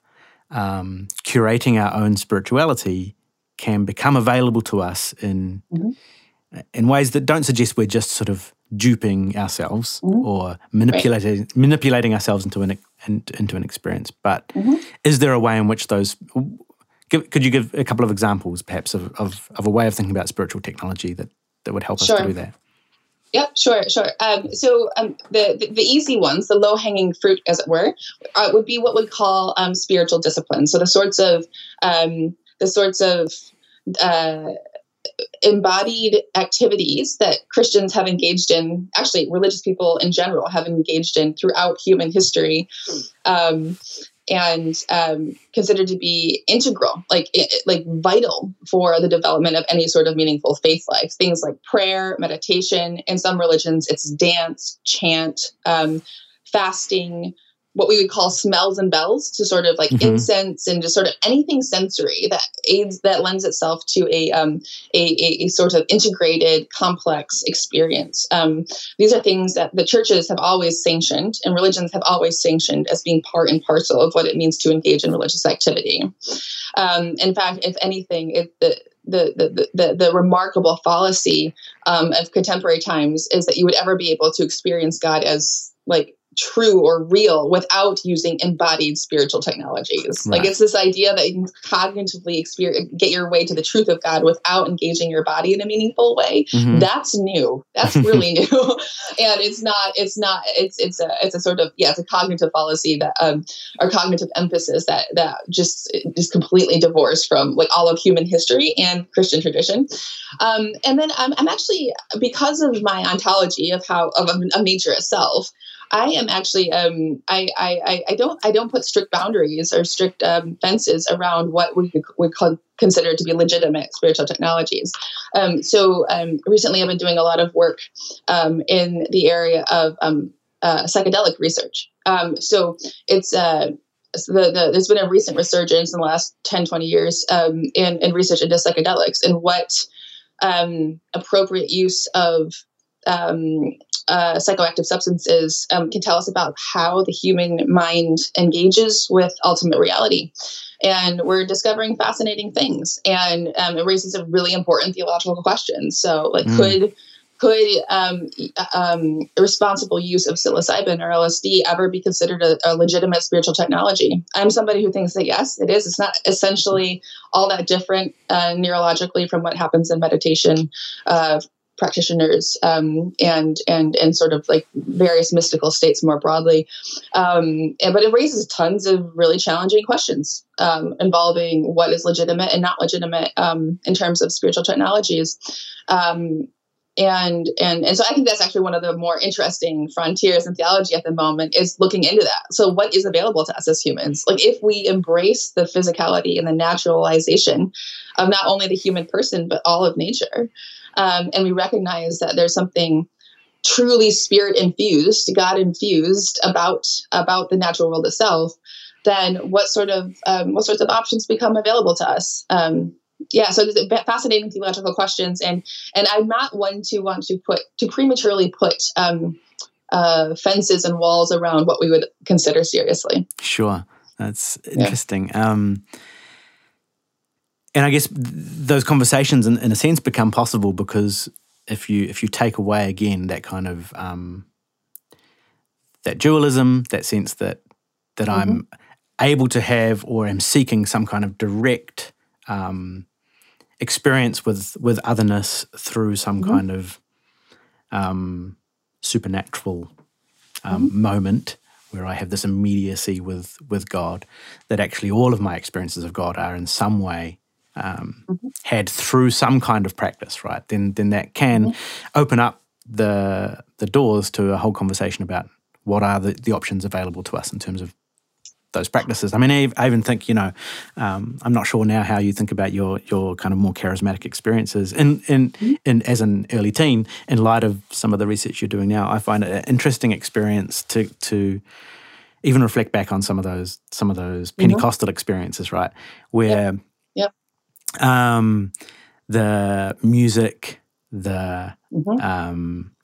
um, curating our own spirituality can become available to us in mm-hmm. in ways that don't suggest we're just sort of duping ourselves mm-hmm. or manipulating right. manipulating ourselves into an into an experience. But mm-hmm. is there a way in which those could you give a couple of examples, perhaps, of, of, of, a way of thinking about spiritual technology that, that would help sure. us to do that? Yep, sure, sure. Um, so um, the, the, the easy ones, the low hanging fruit, as it were, uh, would be what we call um, spiritual disciplines. So the sorts of um, the sorts of uh, embodied activities that Christians have engaged in, actually religious people in general have engaged in throughout human history, um, and um, considered to be integral, like like vital for the development of any sort of meaningful faith life. Things like prayer, meditation. In some religions, it's dance, chant, um, fasting, what we would call smells and bells to sort of like mm-hmm. incense and just sort of anything sensory that aids that lends itself to a um, a, a, a, sort of integrated complex experience um, these are things that the churches have always sanctioned and religions have always sanctioned as being part and parcel of what it means to engage in religious activity um, in fact if anything it, the the, the, the, the remarkable fallacy um, of contemporary times is that you would ever be able to experience God as like true or real without using embodied spiritual technologies. Right. Like it's this idea that you can cognitively experience, get your way to the truth of God without engaging your body in a meaningful way. Mm-hmm. That's new. That's [LAUGHS] really new. [LAUGHS] and it's not, it's not, it's, it's a, it's a sort of, yeah, it's a cognitive fallacy that, um, or cognitive emphasis that, that just is completely divorced from like all of human history and Christian tradition. Um, and then I'm, I'm actually, because of my ontology of how, of, a nature itself, I am actually um, I, I I don't I don't put strict boundaries or strict um, fences around what we would consider to be legitimate spiritual technologies. Um, so um, recently, I've been doing a lot of work um, in the area of um, uh, psychedelic research. so it's uh, the, the, there's been a recent resurgence in the last 10, 20 years in, in research into psychedelics and what appropriate use of um, uh, psychoactive substances um, can tell us about how the human mind engages with ultimate reality. And we're discovering fascinating things, and um, it raises a really important theological question. So, like, mm. could could um, um, responsible use of psilocybin or LSD ever be considered a, a, legitimate spiritual technology? I'm somebody who thinks that yes, it is. It's not essentially all that different uh, neurologically from what happens in meditation, uh, practitioners um, and and and sort of like various mystical states more broadly. Um, and, but it raises tons of really challenging questions um, involving what is legitimate and not legitimate um, in terms of spiritual technologies. Um, and and and so I think that's actually one of the more interesting frontiers in theology at the moment is looking into that. So what is available to us as humans? Like if we embrace the physicality and the naturalization of not only the human person but all of nature, um, and we recognize that there's something truly spirit infused, God infused about about the natural world itself, then what sort of um, what sorts of options become available to us? Um, yeah, so there's fascinating theological questions, and and I'm not one to want to put to prematurely put um, uh, fences and walls around what we would consider seriously. Sure, that's interesting. Yeah. Um, and I guess those conversations, in, in, a sense, become possible because if you if you take away again that kind of um, that dualism, that sense that that mm-hmm. I'm able to have or am seeking some kind of direct um, experience with with otherness through some mm-hmm. kind of um, supernatural um, mm-hmm. moment where I have this immediacy with with God, that actually all of my experiences of God are in some way um, mm-hmm. had through some kind of practice, right? Then then that can mm-hmm. open up the the doors to a whole conversation about what are the, the options available to us in terms of those practices. I mean, I, even think you know, um, I'm not sure now how you think about your your kind of more charismatic experiences in in, mm-hmm. in as an early teen. In light of some of the research you're doing now, I find it an interesting experience to to even reflect back on some of those some of those mm-hmm. Pentecostal experiences, right? Where yep. Um, the music, the mm-hmm. um,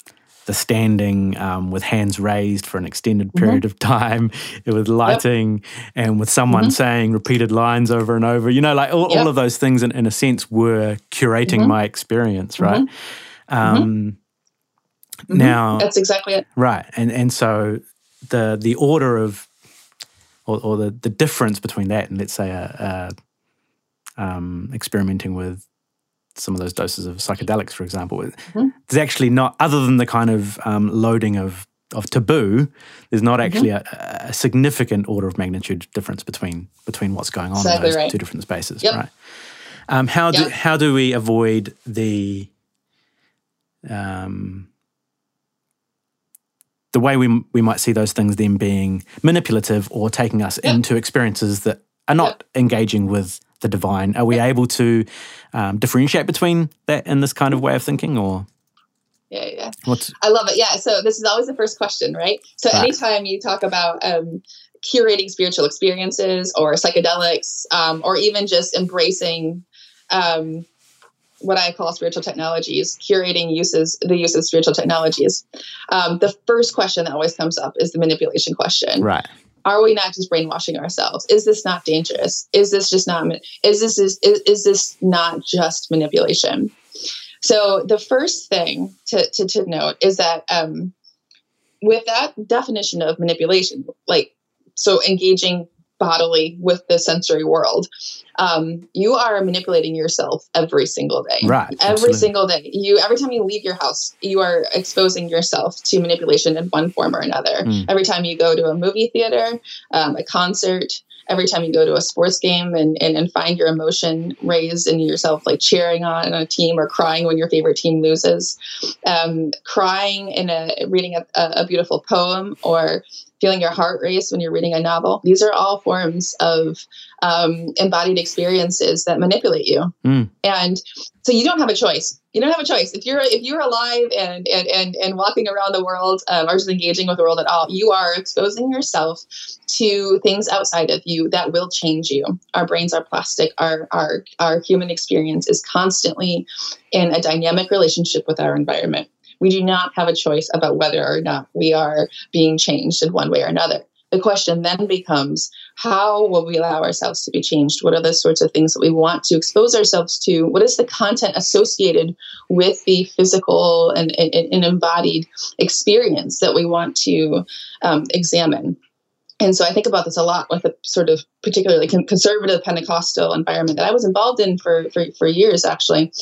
the standing um, with hands raised for an extended mm-hmm. period mm-hmm. of [LAUGHS] time, with lighting yep. and with someone mm-hmm. saying repeated lines over and over. You know, like all, yep. all of those things, in, in, a sense, were curating mm-hmm. my experience, right? Mm-hmm. Um, now, that's exactly it. Right, and and so the the order of or, or the the difference between that and let's say a, a um, experimenting with some of those doses of psychedelics, for example. Mm-hmm. There's actually not, other than the kind of um, loading of of taboo, there's not actually mm-hmm. a, a, significant order of magnitude difference between between what's going on exactly in those right. two different spaces, yep. right? Um, how yep. do how do we avoid the um, the way we we might see those things then being manipulative or taking us Yep. into experiences that are not engaging with the divine. Are we able to um, differentiate between that and this kind of way of thinking, or Yeah, yeah. what's I love it. Yeah. So this is always the first question, right? So Right. anytime you talk about um, curating spiritual experiences or psychedelics, um, or even just embracing um, what I call spiritual technologies, curating uses the use of spiritual technologies, um, the first question that always comes up is the manipulation question. right? Are we not just brainwashing ourselves? Is this not dangerous? Is this just not? Is this is is, is this not just manipulation? So the first thing to, to, to note is that um, with that definition of manipulation, like so engaging bodily with the sensory world, um, you are manipulating yourself every single day. Right, Every absolutely. single day. You every time you leave your house, you are exposing yourself to manipulation in one form or another. Mm. Every time you go to a movie theater, um, a concert, every time you go to a sports game and, and, and find your emotion raised in yourself, like cheering on a team or crying when your favorite team loses, um, crying in a reading a, a beautiful poem or feeling your heart race when you're reading a novel. These are all forms of um, embodied experiences that manipulate you. Mm. And so you don't have a choice. You don't have a choice. If you're if you're alive and and and, and walking around the world um, or just engaging with the world at all, you are exposing yourself to things outside of you that will change you. Our brains are plastic. Our our our human experience is constantly in a dynamic relationship with our environment. We do not have a choice about whether or not we are being changed in one way or another. The question then becomes how will we allow ourselves to be changed? What are the sorts of things that we want to expose ourselves to? What is the content associated with the physical and, and, and embodied experience that we want to um, examine? And so I think about this a lot with a sort of particularly conservative Pentecostal environment that I was involved in for, for, for years, actually.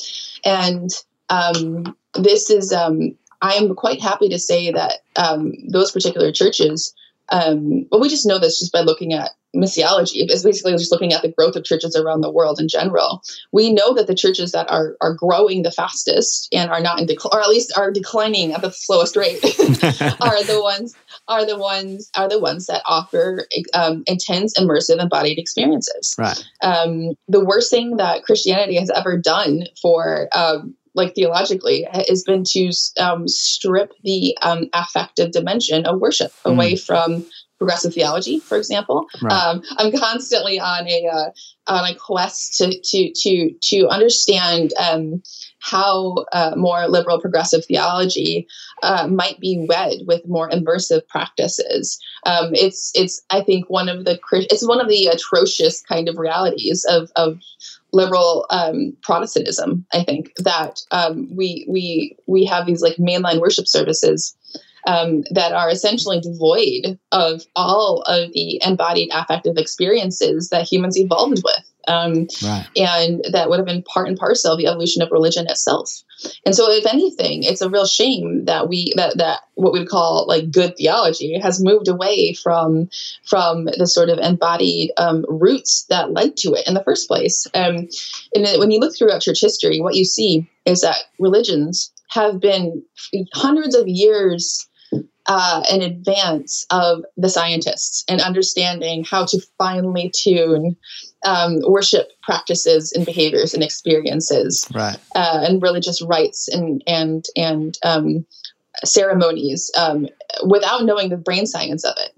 And um, this is, um, I am quite happy to say that um, those particular churches, um, well, we just know this just by looking at missiology. It's basically just looking at the growth of churches around the world in general. We know that the churches that are are growing the fastest and are not in decline, or at least are declining at the slowest rate, [LAUGHS] are the ones are the ones are the ones that offer um, intense, immersive, embodied experiences right. um, the worst thing that Christianity has ever done for, um, like theologically, has been to um, strip the um, affective dimension of worship away from progressive theology, for example. Right. Um, I'm constantly on a uh, on a quest to to to to understand um, how uh, more liberal progressive theology uh, might be wed with more immersive practices. Um, it's it's I think one of the it's one of the atrocious kind of realities of of liberal um, Protestantism. I think that um, we we we have these like mainline worship services um, that are essentially devoid of all of the embodied affective experiences that humans evolved with. Um, Right. and that would have been part and parcel of the evolution of religion itself. And so, if anything, it's a real shame that we that that what we call like good theology has moved away from from the sort of embodied um, roots that led to it in the first place. Um, and when you look throughout church history, what you see is that religions have been hundreds of years uh, in advance of the scientists and understanding how to finely tune um, worship practices and behaviors and experiences Right. uh, and religious rites and and and um, ceremonies um, without knowing the brain science of it.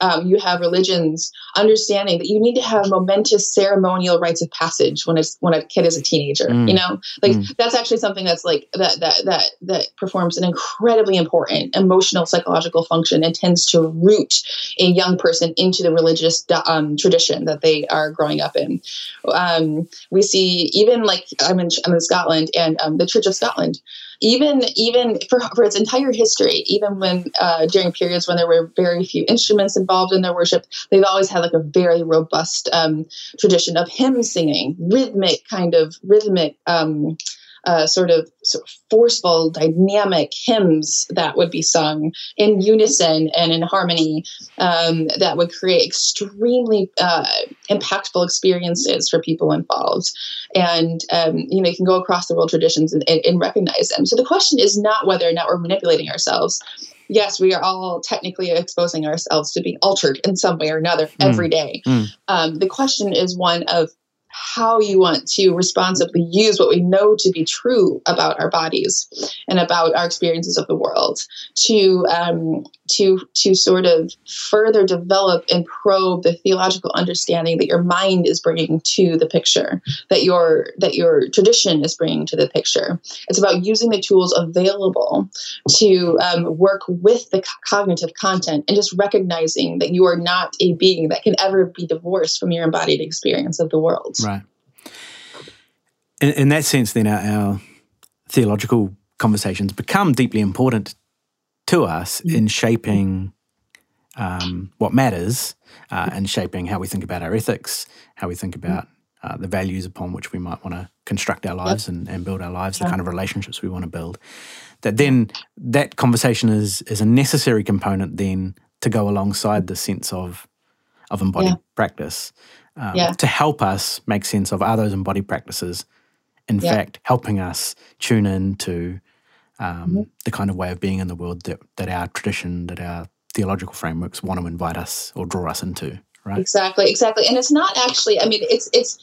Um, you have religions understanding that you need to have momentous ceremonial rites of passage when it's when a kid is a teenager. Mm. You know, like Mm. that's actually something that's like that that that that performs an incredibly important emotional psychological function and tends to root a young person into the religious um, tradition that they are growing up in. Um, we see even like I'm in, I'm in Scotland and um, the Church of Scotland, even even for, for its entire history, even when uh, during periods when there were very few instruments involved in their worship, they've always had like a very robust um, tradition of hymn singing, rhythmic kind of rhythmic. Um, uh, sort of sort of forceful, dynamic hymns that would be sung in unison and in harmony um, that would create extremely uh, impactful experiences for people involved. And um, you know, you can go across the world traditions and, and, and recognize them. So the question is not whether or not we're manipulating ourselves. yes, we are all technically exposing ourselves to being altered in some way or another every day. Mm. Um, the question is one of how you want to responsibly use what we know to be true about our bodies and about our experiences of the world to um, to to sort of further develop and probe the theological understanding that your mind is bringing to the picture that your that your tradition is bringing to the picture. It's about using the tools available to um, work with the cognitive content and just recognizing that you are not a being that can ever be divorced from your embodied experience of the world Right. In, in that sense, then our, our theological conversations become deeply important to us in shaping um, what matters uh, and shaping how we think about our ethics, how we think about uh, the values upon which we might want to construct our lives and, and build our lives, the kind of relationships we want to build. That then that conversation is is a necessary component then to go alongside the sense of of embodied Yeah. practice um, Yeah. to help us make sense of are those embodied practices in Yeah. fact helping us tune in to um, Mm-hmm. the kind of way of being in the world that, that our tradition, that our theological frameworks want to invite us or draw us into, right? Exactly, exactly. And it's not actually, I mean, it's it's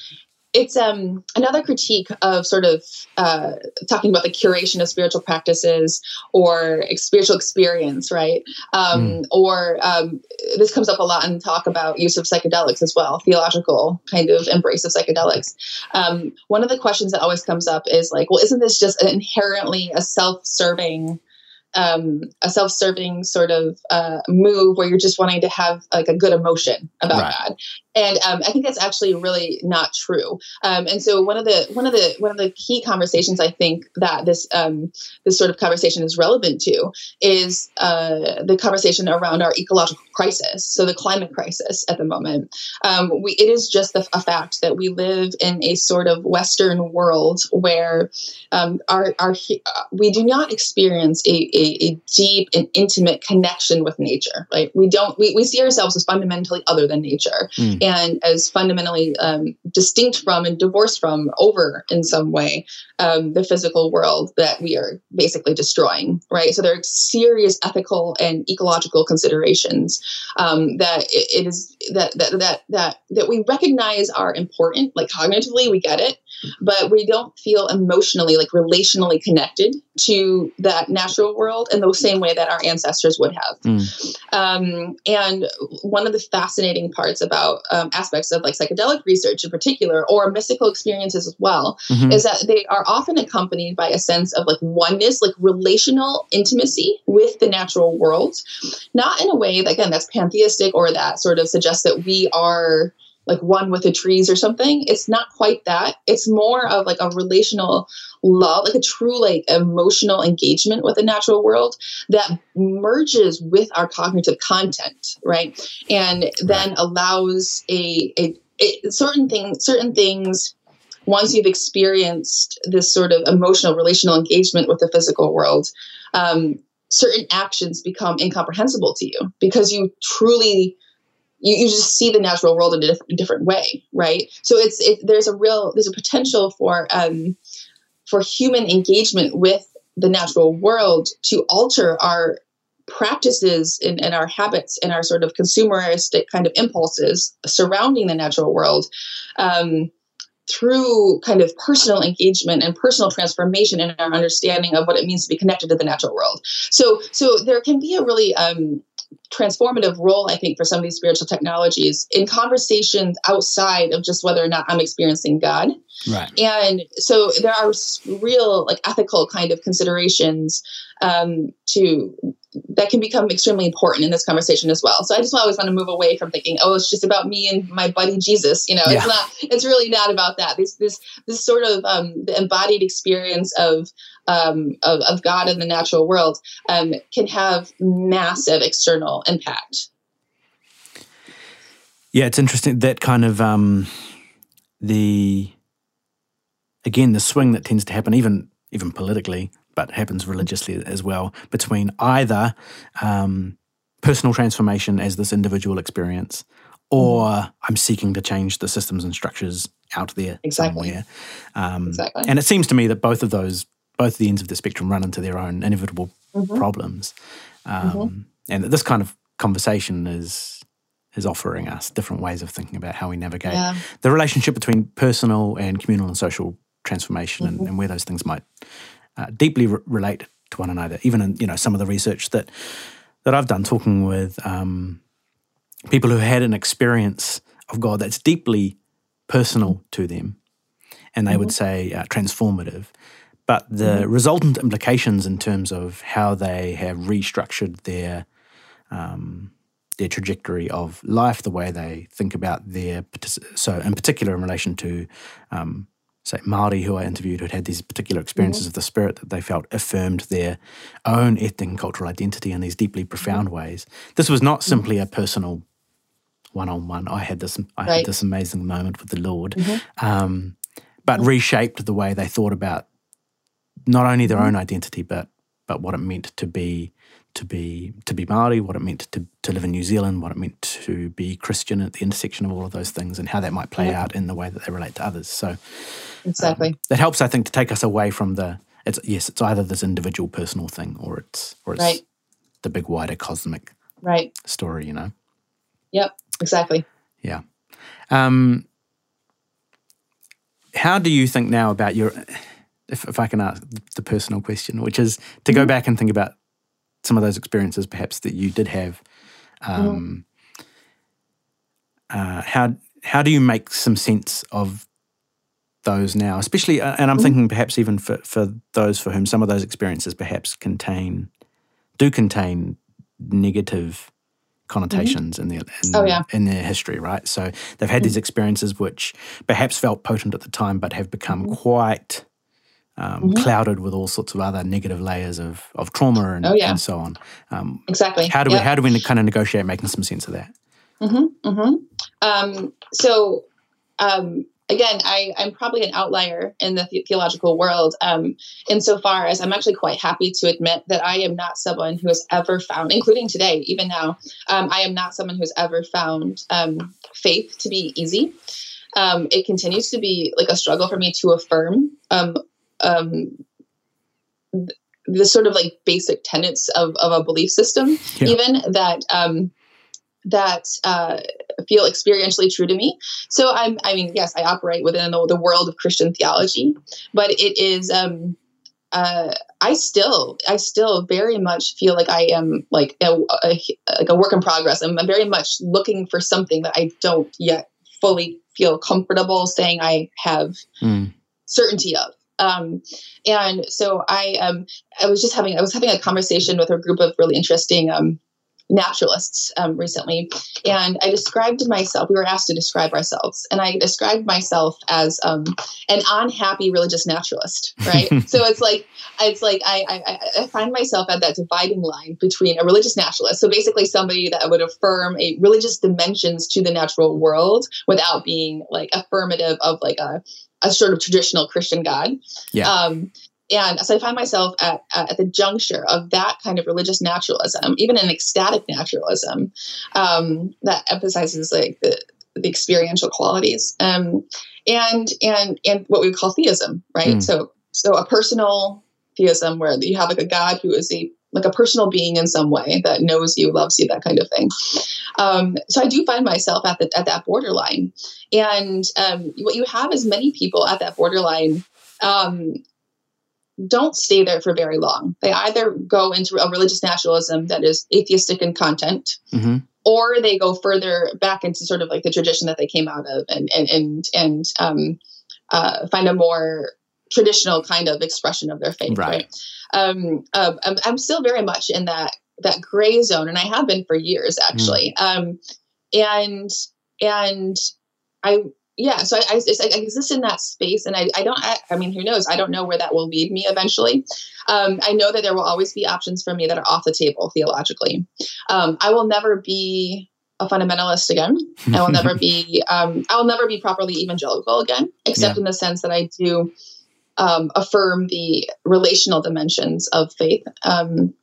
it's um another critique of sort of uh, talking about the curation of spiritual practices or spiritual experience, right? Um, Or um, this comes up a lot in talk about use of psychedelics as well, theological kind of embrace of psychedelics. Um, one of the questions that always comes up is like, well, isn't this just inherently a self-serving um, a self-serving sort of uh, move where you're just wanting to have like a good emotion about Right. God, and um, I think that's actually really not true. Um, and so one of the one of the one of the key conversations I think that this um, this sort of conversation is relevant to is uh, the conversation around our ecological crisis, so the climate crisis at the moment. Um, we, it is just a, a fact that we live in a sort of Western world where um, our, our we do not experience a, a, a deep and intimate connection with nature. Right? We don't. We, we see ourselves as fundamentally other than nature, Mm. And as fundamentally um, distinct from and divorced from over in some way um, the physical world that we are basically destroying. Right? So there are serious ethical and ecological considerations um, that it, is that that that that that we recognize are important. Like cognitively, we get it but we don't feel emotionally like relationally connected to that natural world in the same way that our ancestors would have Mm. um, and one of the fascinating parts about um, aspects of like psychedelic research in particular or mystical experiences as well Mhm. is that they are often accompanied by a sense of like oneness like relational intimacy with the natural world not in a way that again that's pantheistic or that sort of suggests that we are like one with the trees or something it's not quite that. It's more of like a relational love like a true like emotional engagement with the natural world that merges with our cognitive content right? And then allows a, a, a certain thing certain things once you've experienced this sort of emotional relational engagement with the physical world um, certain actions become incomprehensible to you because you truly you, you just see the natural world in a different, different way right so it's it, there's a real there's a potential for um, for human engagement with the natural world to alter our practices and, and our habits and our sort of consumeristic kind of impulses surrounding the natural world um, through kind of personal engagement and personal transformation in our understanding of what it means to be connected to the natural world. So, so there can be a really um, transformative role, I think, for some of these spiritual technologies in conversations outside of just whether or not I'm experiencing God. Right. And so there are real, like, ethical kind of considerations um, to that can become extremely important in this conversation as well. So I just always want to move away from thinking, oh, it's just about me and my buddy Jesus. You know, Yeah. it's not. It's really not about that. This this this sort of um, the embodied experience of um, of, of God in the natural world um, can have massive external impact. Yeah, it's interesting that kind of um, the again the swing that tends to happen even even politically, but happens religiously as well between either um, personal transformation as this individual experience, or I'm seeking to change the systems and structures out there Exactly. somewhere. Um, Exactly. And it seems to me that both of those both the ends of the spectrum run into their own inevitable Mhm. problems, um, Mm-hmm. and that this kind of conversation is is offering us different ways of thinking about how we navigate Yeah. the relationship between personal and communal and social transformation, Mm-hmm. and, and where those things might uh, deeply re- relate to one another. Even in you know some of the research that that I've done, talking with um, people who had an experience of God that's deeply personal to them, and they would say uh, transformative. But the resultant implications in terms of how they have restructured their um, their trajectory of life, the way they think about their so in particular in relation to um, say Maori who I interviewed who had had these particular experiences mm-hmm. of the spirit that they felt affirmed their own ethnic and cultural identity in these deeply mm-hmm. profound ways. This was not mm-hmm. simply a personal one-on-one. I had this I had this amazing moment with the Lord, um, but reshaped the way they thought about not only their own identity, but but what it meant to be to be to be Maori, what it meant to, to live in New Zealand, what it meant to be Christian at the intersection of all of those things, and how that might play out in the way that they relate to others. So Exactly. that helps, I think, to take us away from the it's yes, it's either this individual personal thing or it's or it's Right. the big wider cosmic right. story, you know. Yep. Exactly. Yeah. Um, how do you think now about your, if, if I can ask the personal question, which is to go back and think about some of those experiences perhaps that you did have. Um, uh, how how do you make some sense of those now, especially, uh, and I'm thinking perhaps even for, for those for whom some of those experiences perhaps contain, do contain negative connotations in their in, Oh, yeah. in their history, right? So they've had these experiences which perhaps felt potent at the time, but have become Mm-hmm. quite um, clouded with all sorts of other negative layers of, of trauma and, Oh, yeah. and so on. Um, Exactly. how do we how do we kind of negotiate making some sense of that? Mm-hmm, mm-hmm. Um, so, um, again, I, I'm probably an outlier in the the- theological world, um, insofar as I'm actually quite happy to admit that I am not someone who has ever found, including today, even now, um, I am not someone who's ever found um, faith to be easy. Um, it continues to be like a struggle for me to affirm um, um, the sort of like basic tenets of, of a belief system, Yeah. even that um, that uh, feel experientially true to me. So I'm, I mean, yes, I operate within the, the world of Christian theology, but it is, um, uh, I still, I still very much feel like I am like a, a, like a work in progress. I'm very much looking for something that I don't yet fully feel comfortable saying I have Mm. certainty of. Um, and so I, um, I was just having, I was having a conversation with a group of really interesting, um, naturalists um, recently, and I described myself. We were asked to describe ourselves, and I described myself as um, an unhappy religious naturalist. Right. [LAUGHS] so it's like it's like I, I I find myself at that dividing line between a religious naturalist, so basically somebody that would affirm a religious dimensions to the natural world without being like affirmative of like a a sort of traditional Christian God. Yeah. Um, and so I find myself at, at the juncture of that kind of religious naturalism, even an ecstatic naturalism um, that emphasizes like the, the experiential qualities, um, and and and what we would call theism, right? Mm. So so a personal theism where you have like a God who is a like a personal being in some way that knows you, loves you, that kind of thing. Um, so I do find myself at the at that borderline, and um, what you have is many people at that borderline um, don't stay there for very long. They either go into a religious naturalism that is atheistic in content, hmm or they go further back into sort of like the tradition that they came out of, and and and and um, uh, find a more traditional kind of expression of their faith. Right. Right. Um, um, I'm, I'm still very much in that that gray zone, and I have been for years actually. Um, and and I yeah, so I, I, I exist in that space, and I, I don't. I, I mean, who knows? I don't know where that will lead me eventually. Um, I know that there will always be options for me that are off the table theologically. Um, I will never be a fundamentalist again. I will never [LAUGHS] be. Um, I will never be properly evangelical again, except Yeah. in the sense that I do um, affirm the relational dimensions of faith. Um,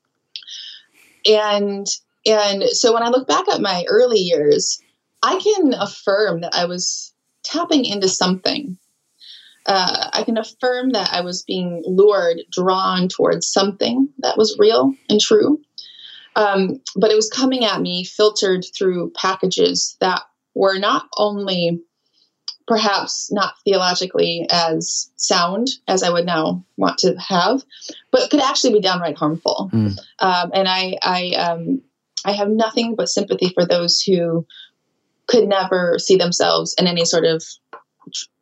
and and so when I look back at my early years, I can affirm that I was tapping into something uh, I can affirm that I was being lured, drawn towards something that was real and true. Um, but it was coming at me filtered through packages that were not only perhaps not theologically as sound as I would now want to have, but could actually be downright harmful. Mm. Um, and I, I, um, I have nothing but sympathy for those who could never see themselves in any sort of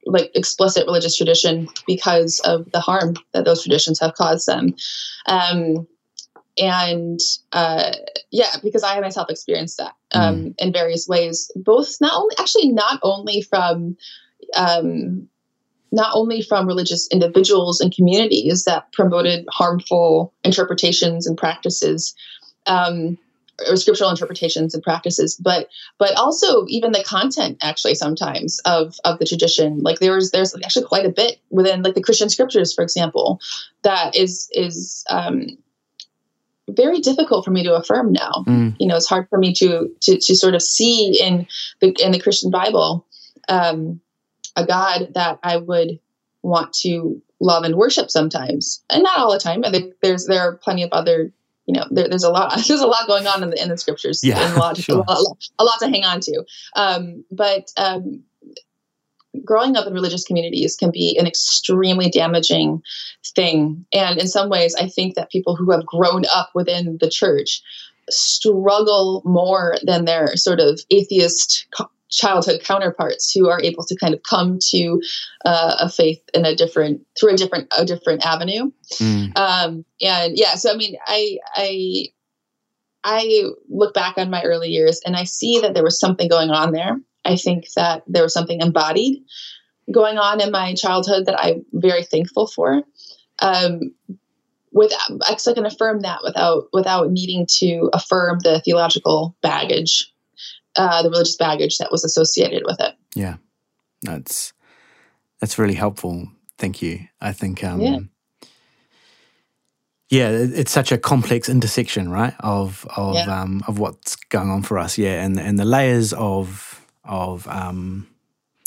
like explicit religious tradition because of the harm that those traditions have caused them. Um, and uh, yeah, because I myself experienced that um, mm. in various ways, both not only actually not only from um, not only from religious individuals and communities that promoted harmful interpretations and practices. Um, or scriptural interpretations and practices but but also even the content actually sometimes of of the tradition like there's there's actually quite a bit within like the christian scriptures for example that is is um very difficult for me to affirm now mm. you know it's hard for me to to to sort of see in the in the christian bible um a god that i would want to love and worship sometimes and not all the time I think there's there are plenty of other you know, there, there's a lot, [LAUGHS] there's a lot going on in the, in the scriptures. Yeah, a lot, sure. a, lot, a lot to hang on to. Um, but um, growing up in religious communities can be an extremely damaging thing. And in some ways, I think that people who have grown up within the church struggle more than their sort of atheist childhood counterparts who are able to kind of come to uh, a faith in a different through a different a different avenue mm. um, and yeah so i mean i i i look back on my early years and i see that there was something going on there i think that there was something embodied going on in my childhood that i'm very thankful for um, with I can affirm that without without needing to affirm the theological baggage uh, the religious baggage that was associated with it. Yeah, that's that's really helpful. Thank you. I think um, yeah. yeah, it's such a complex intersection, right? Of of yeah. um, of what's going on for us. Yeah, and and the layers of of um,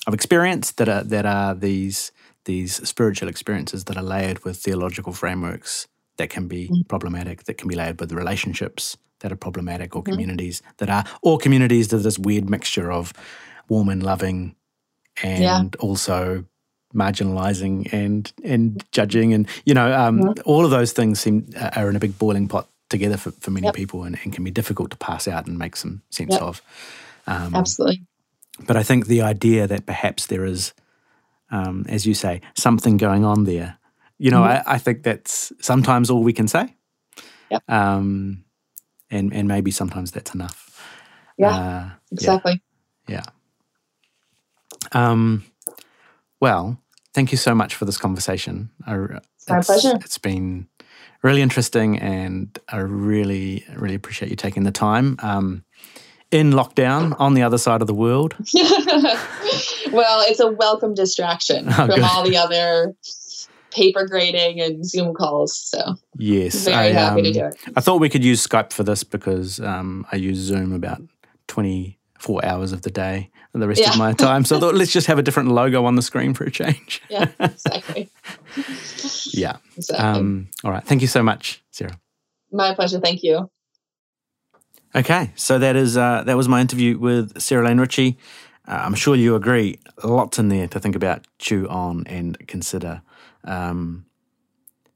of experience that are that are these these spiritual experiences that are layered with theological frameworks that can be mm-hmm. problematic, that can be layered with relationships that are problematic or mm-hmm. communities that are or communities that are this weird mixture of warm and loving and yeah. also marginalizing and and judging and you know um, mm-hmm. all of those things seem uh, are in a big boiling pot together for, for many yep. people and, and, can be difficult to pass out and make some sense yep. of um, absolutely but i think the idea that perhaps there is um, as you say something going on there you know mm-hmm. I, I, think that's sometimes all we can say yep. um, and and maybe sometimes that's enough. Yeah, uh, exactly. Yeah. yeah. Um, well, thank you so much for this conversation. I, it's my pleasure. It's been really interesting, and I really, really appreciate you taking the time. Um, in lockdown on the other side of the world? [LAUGHS] well, it's a welcome distraction oh, from good. all the other paper grading and Zoom calls. So yes, very I, happy um, to do it. I thought we could use Skype for this because um, I use Zoom about twenty four hours of the day and the rest yeah. of my time. So I thought [LAUGHS] let's just have a different logo on the screen for a change. yeah, exactly. [LAUGHS] yeah. Exactly. Um, all right. Thank you so much, Sarah. My pleasure. Thank you. Okay, so that is uh, that was my interview with Sarah Lane Ritchie. Uh, I'm sure you agree, lots in there to think about, chew on, and consider. Um,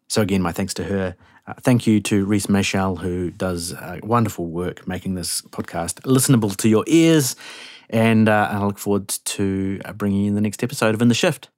so again, my thanks to her. Uh, thank you to Reese Michelle, who does uh, wonderful work making this podcast listenable to your ears. And uh, I look forward to bringing you in the next episode of In the Shift.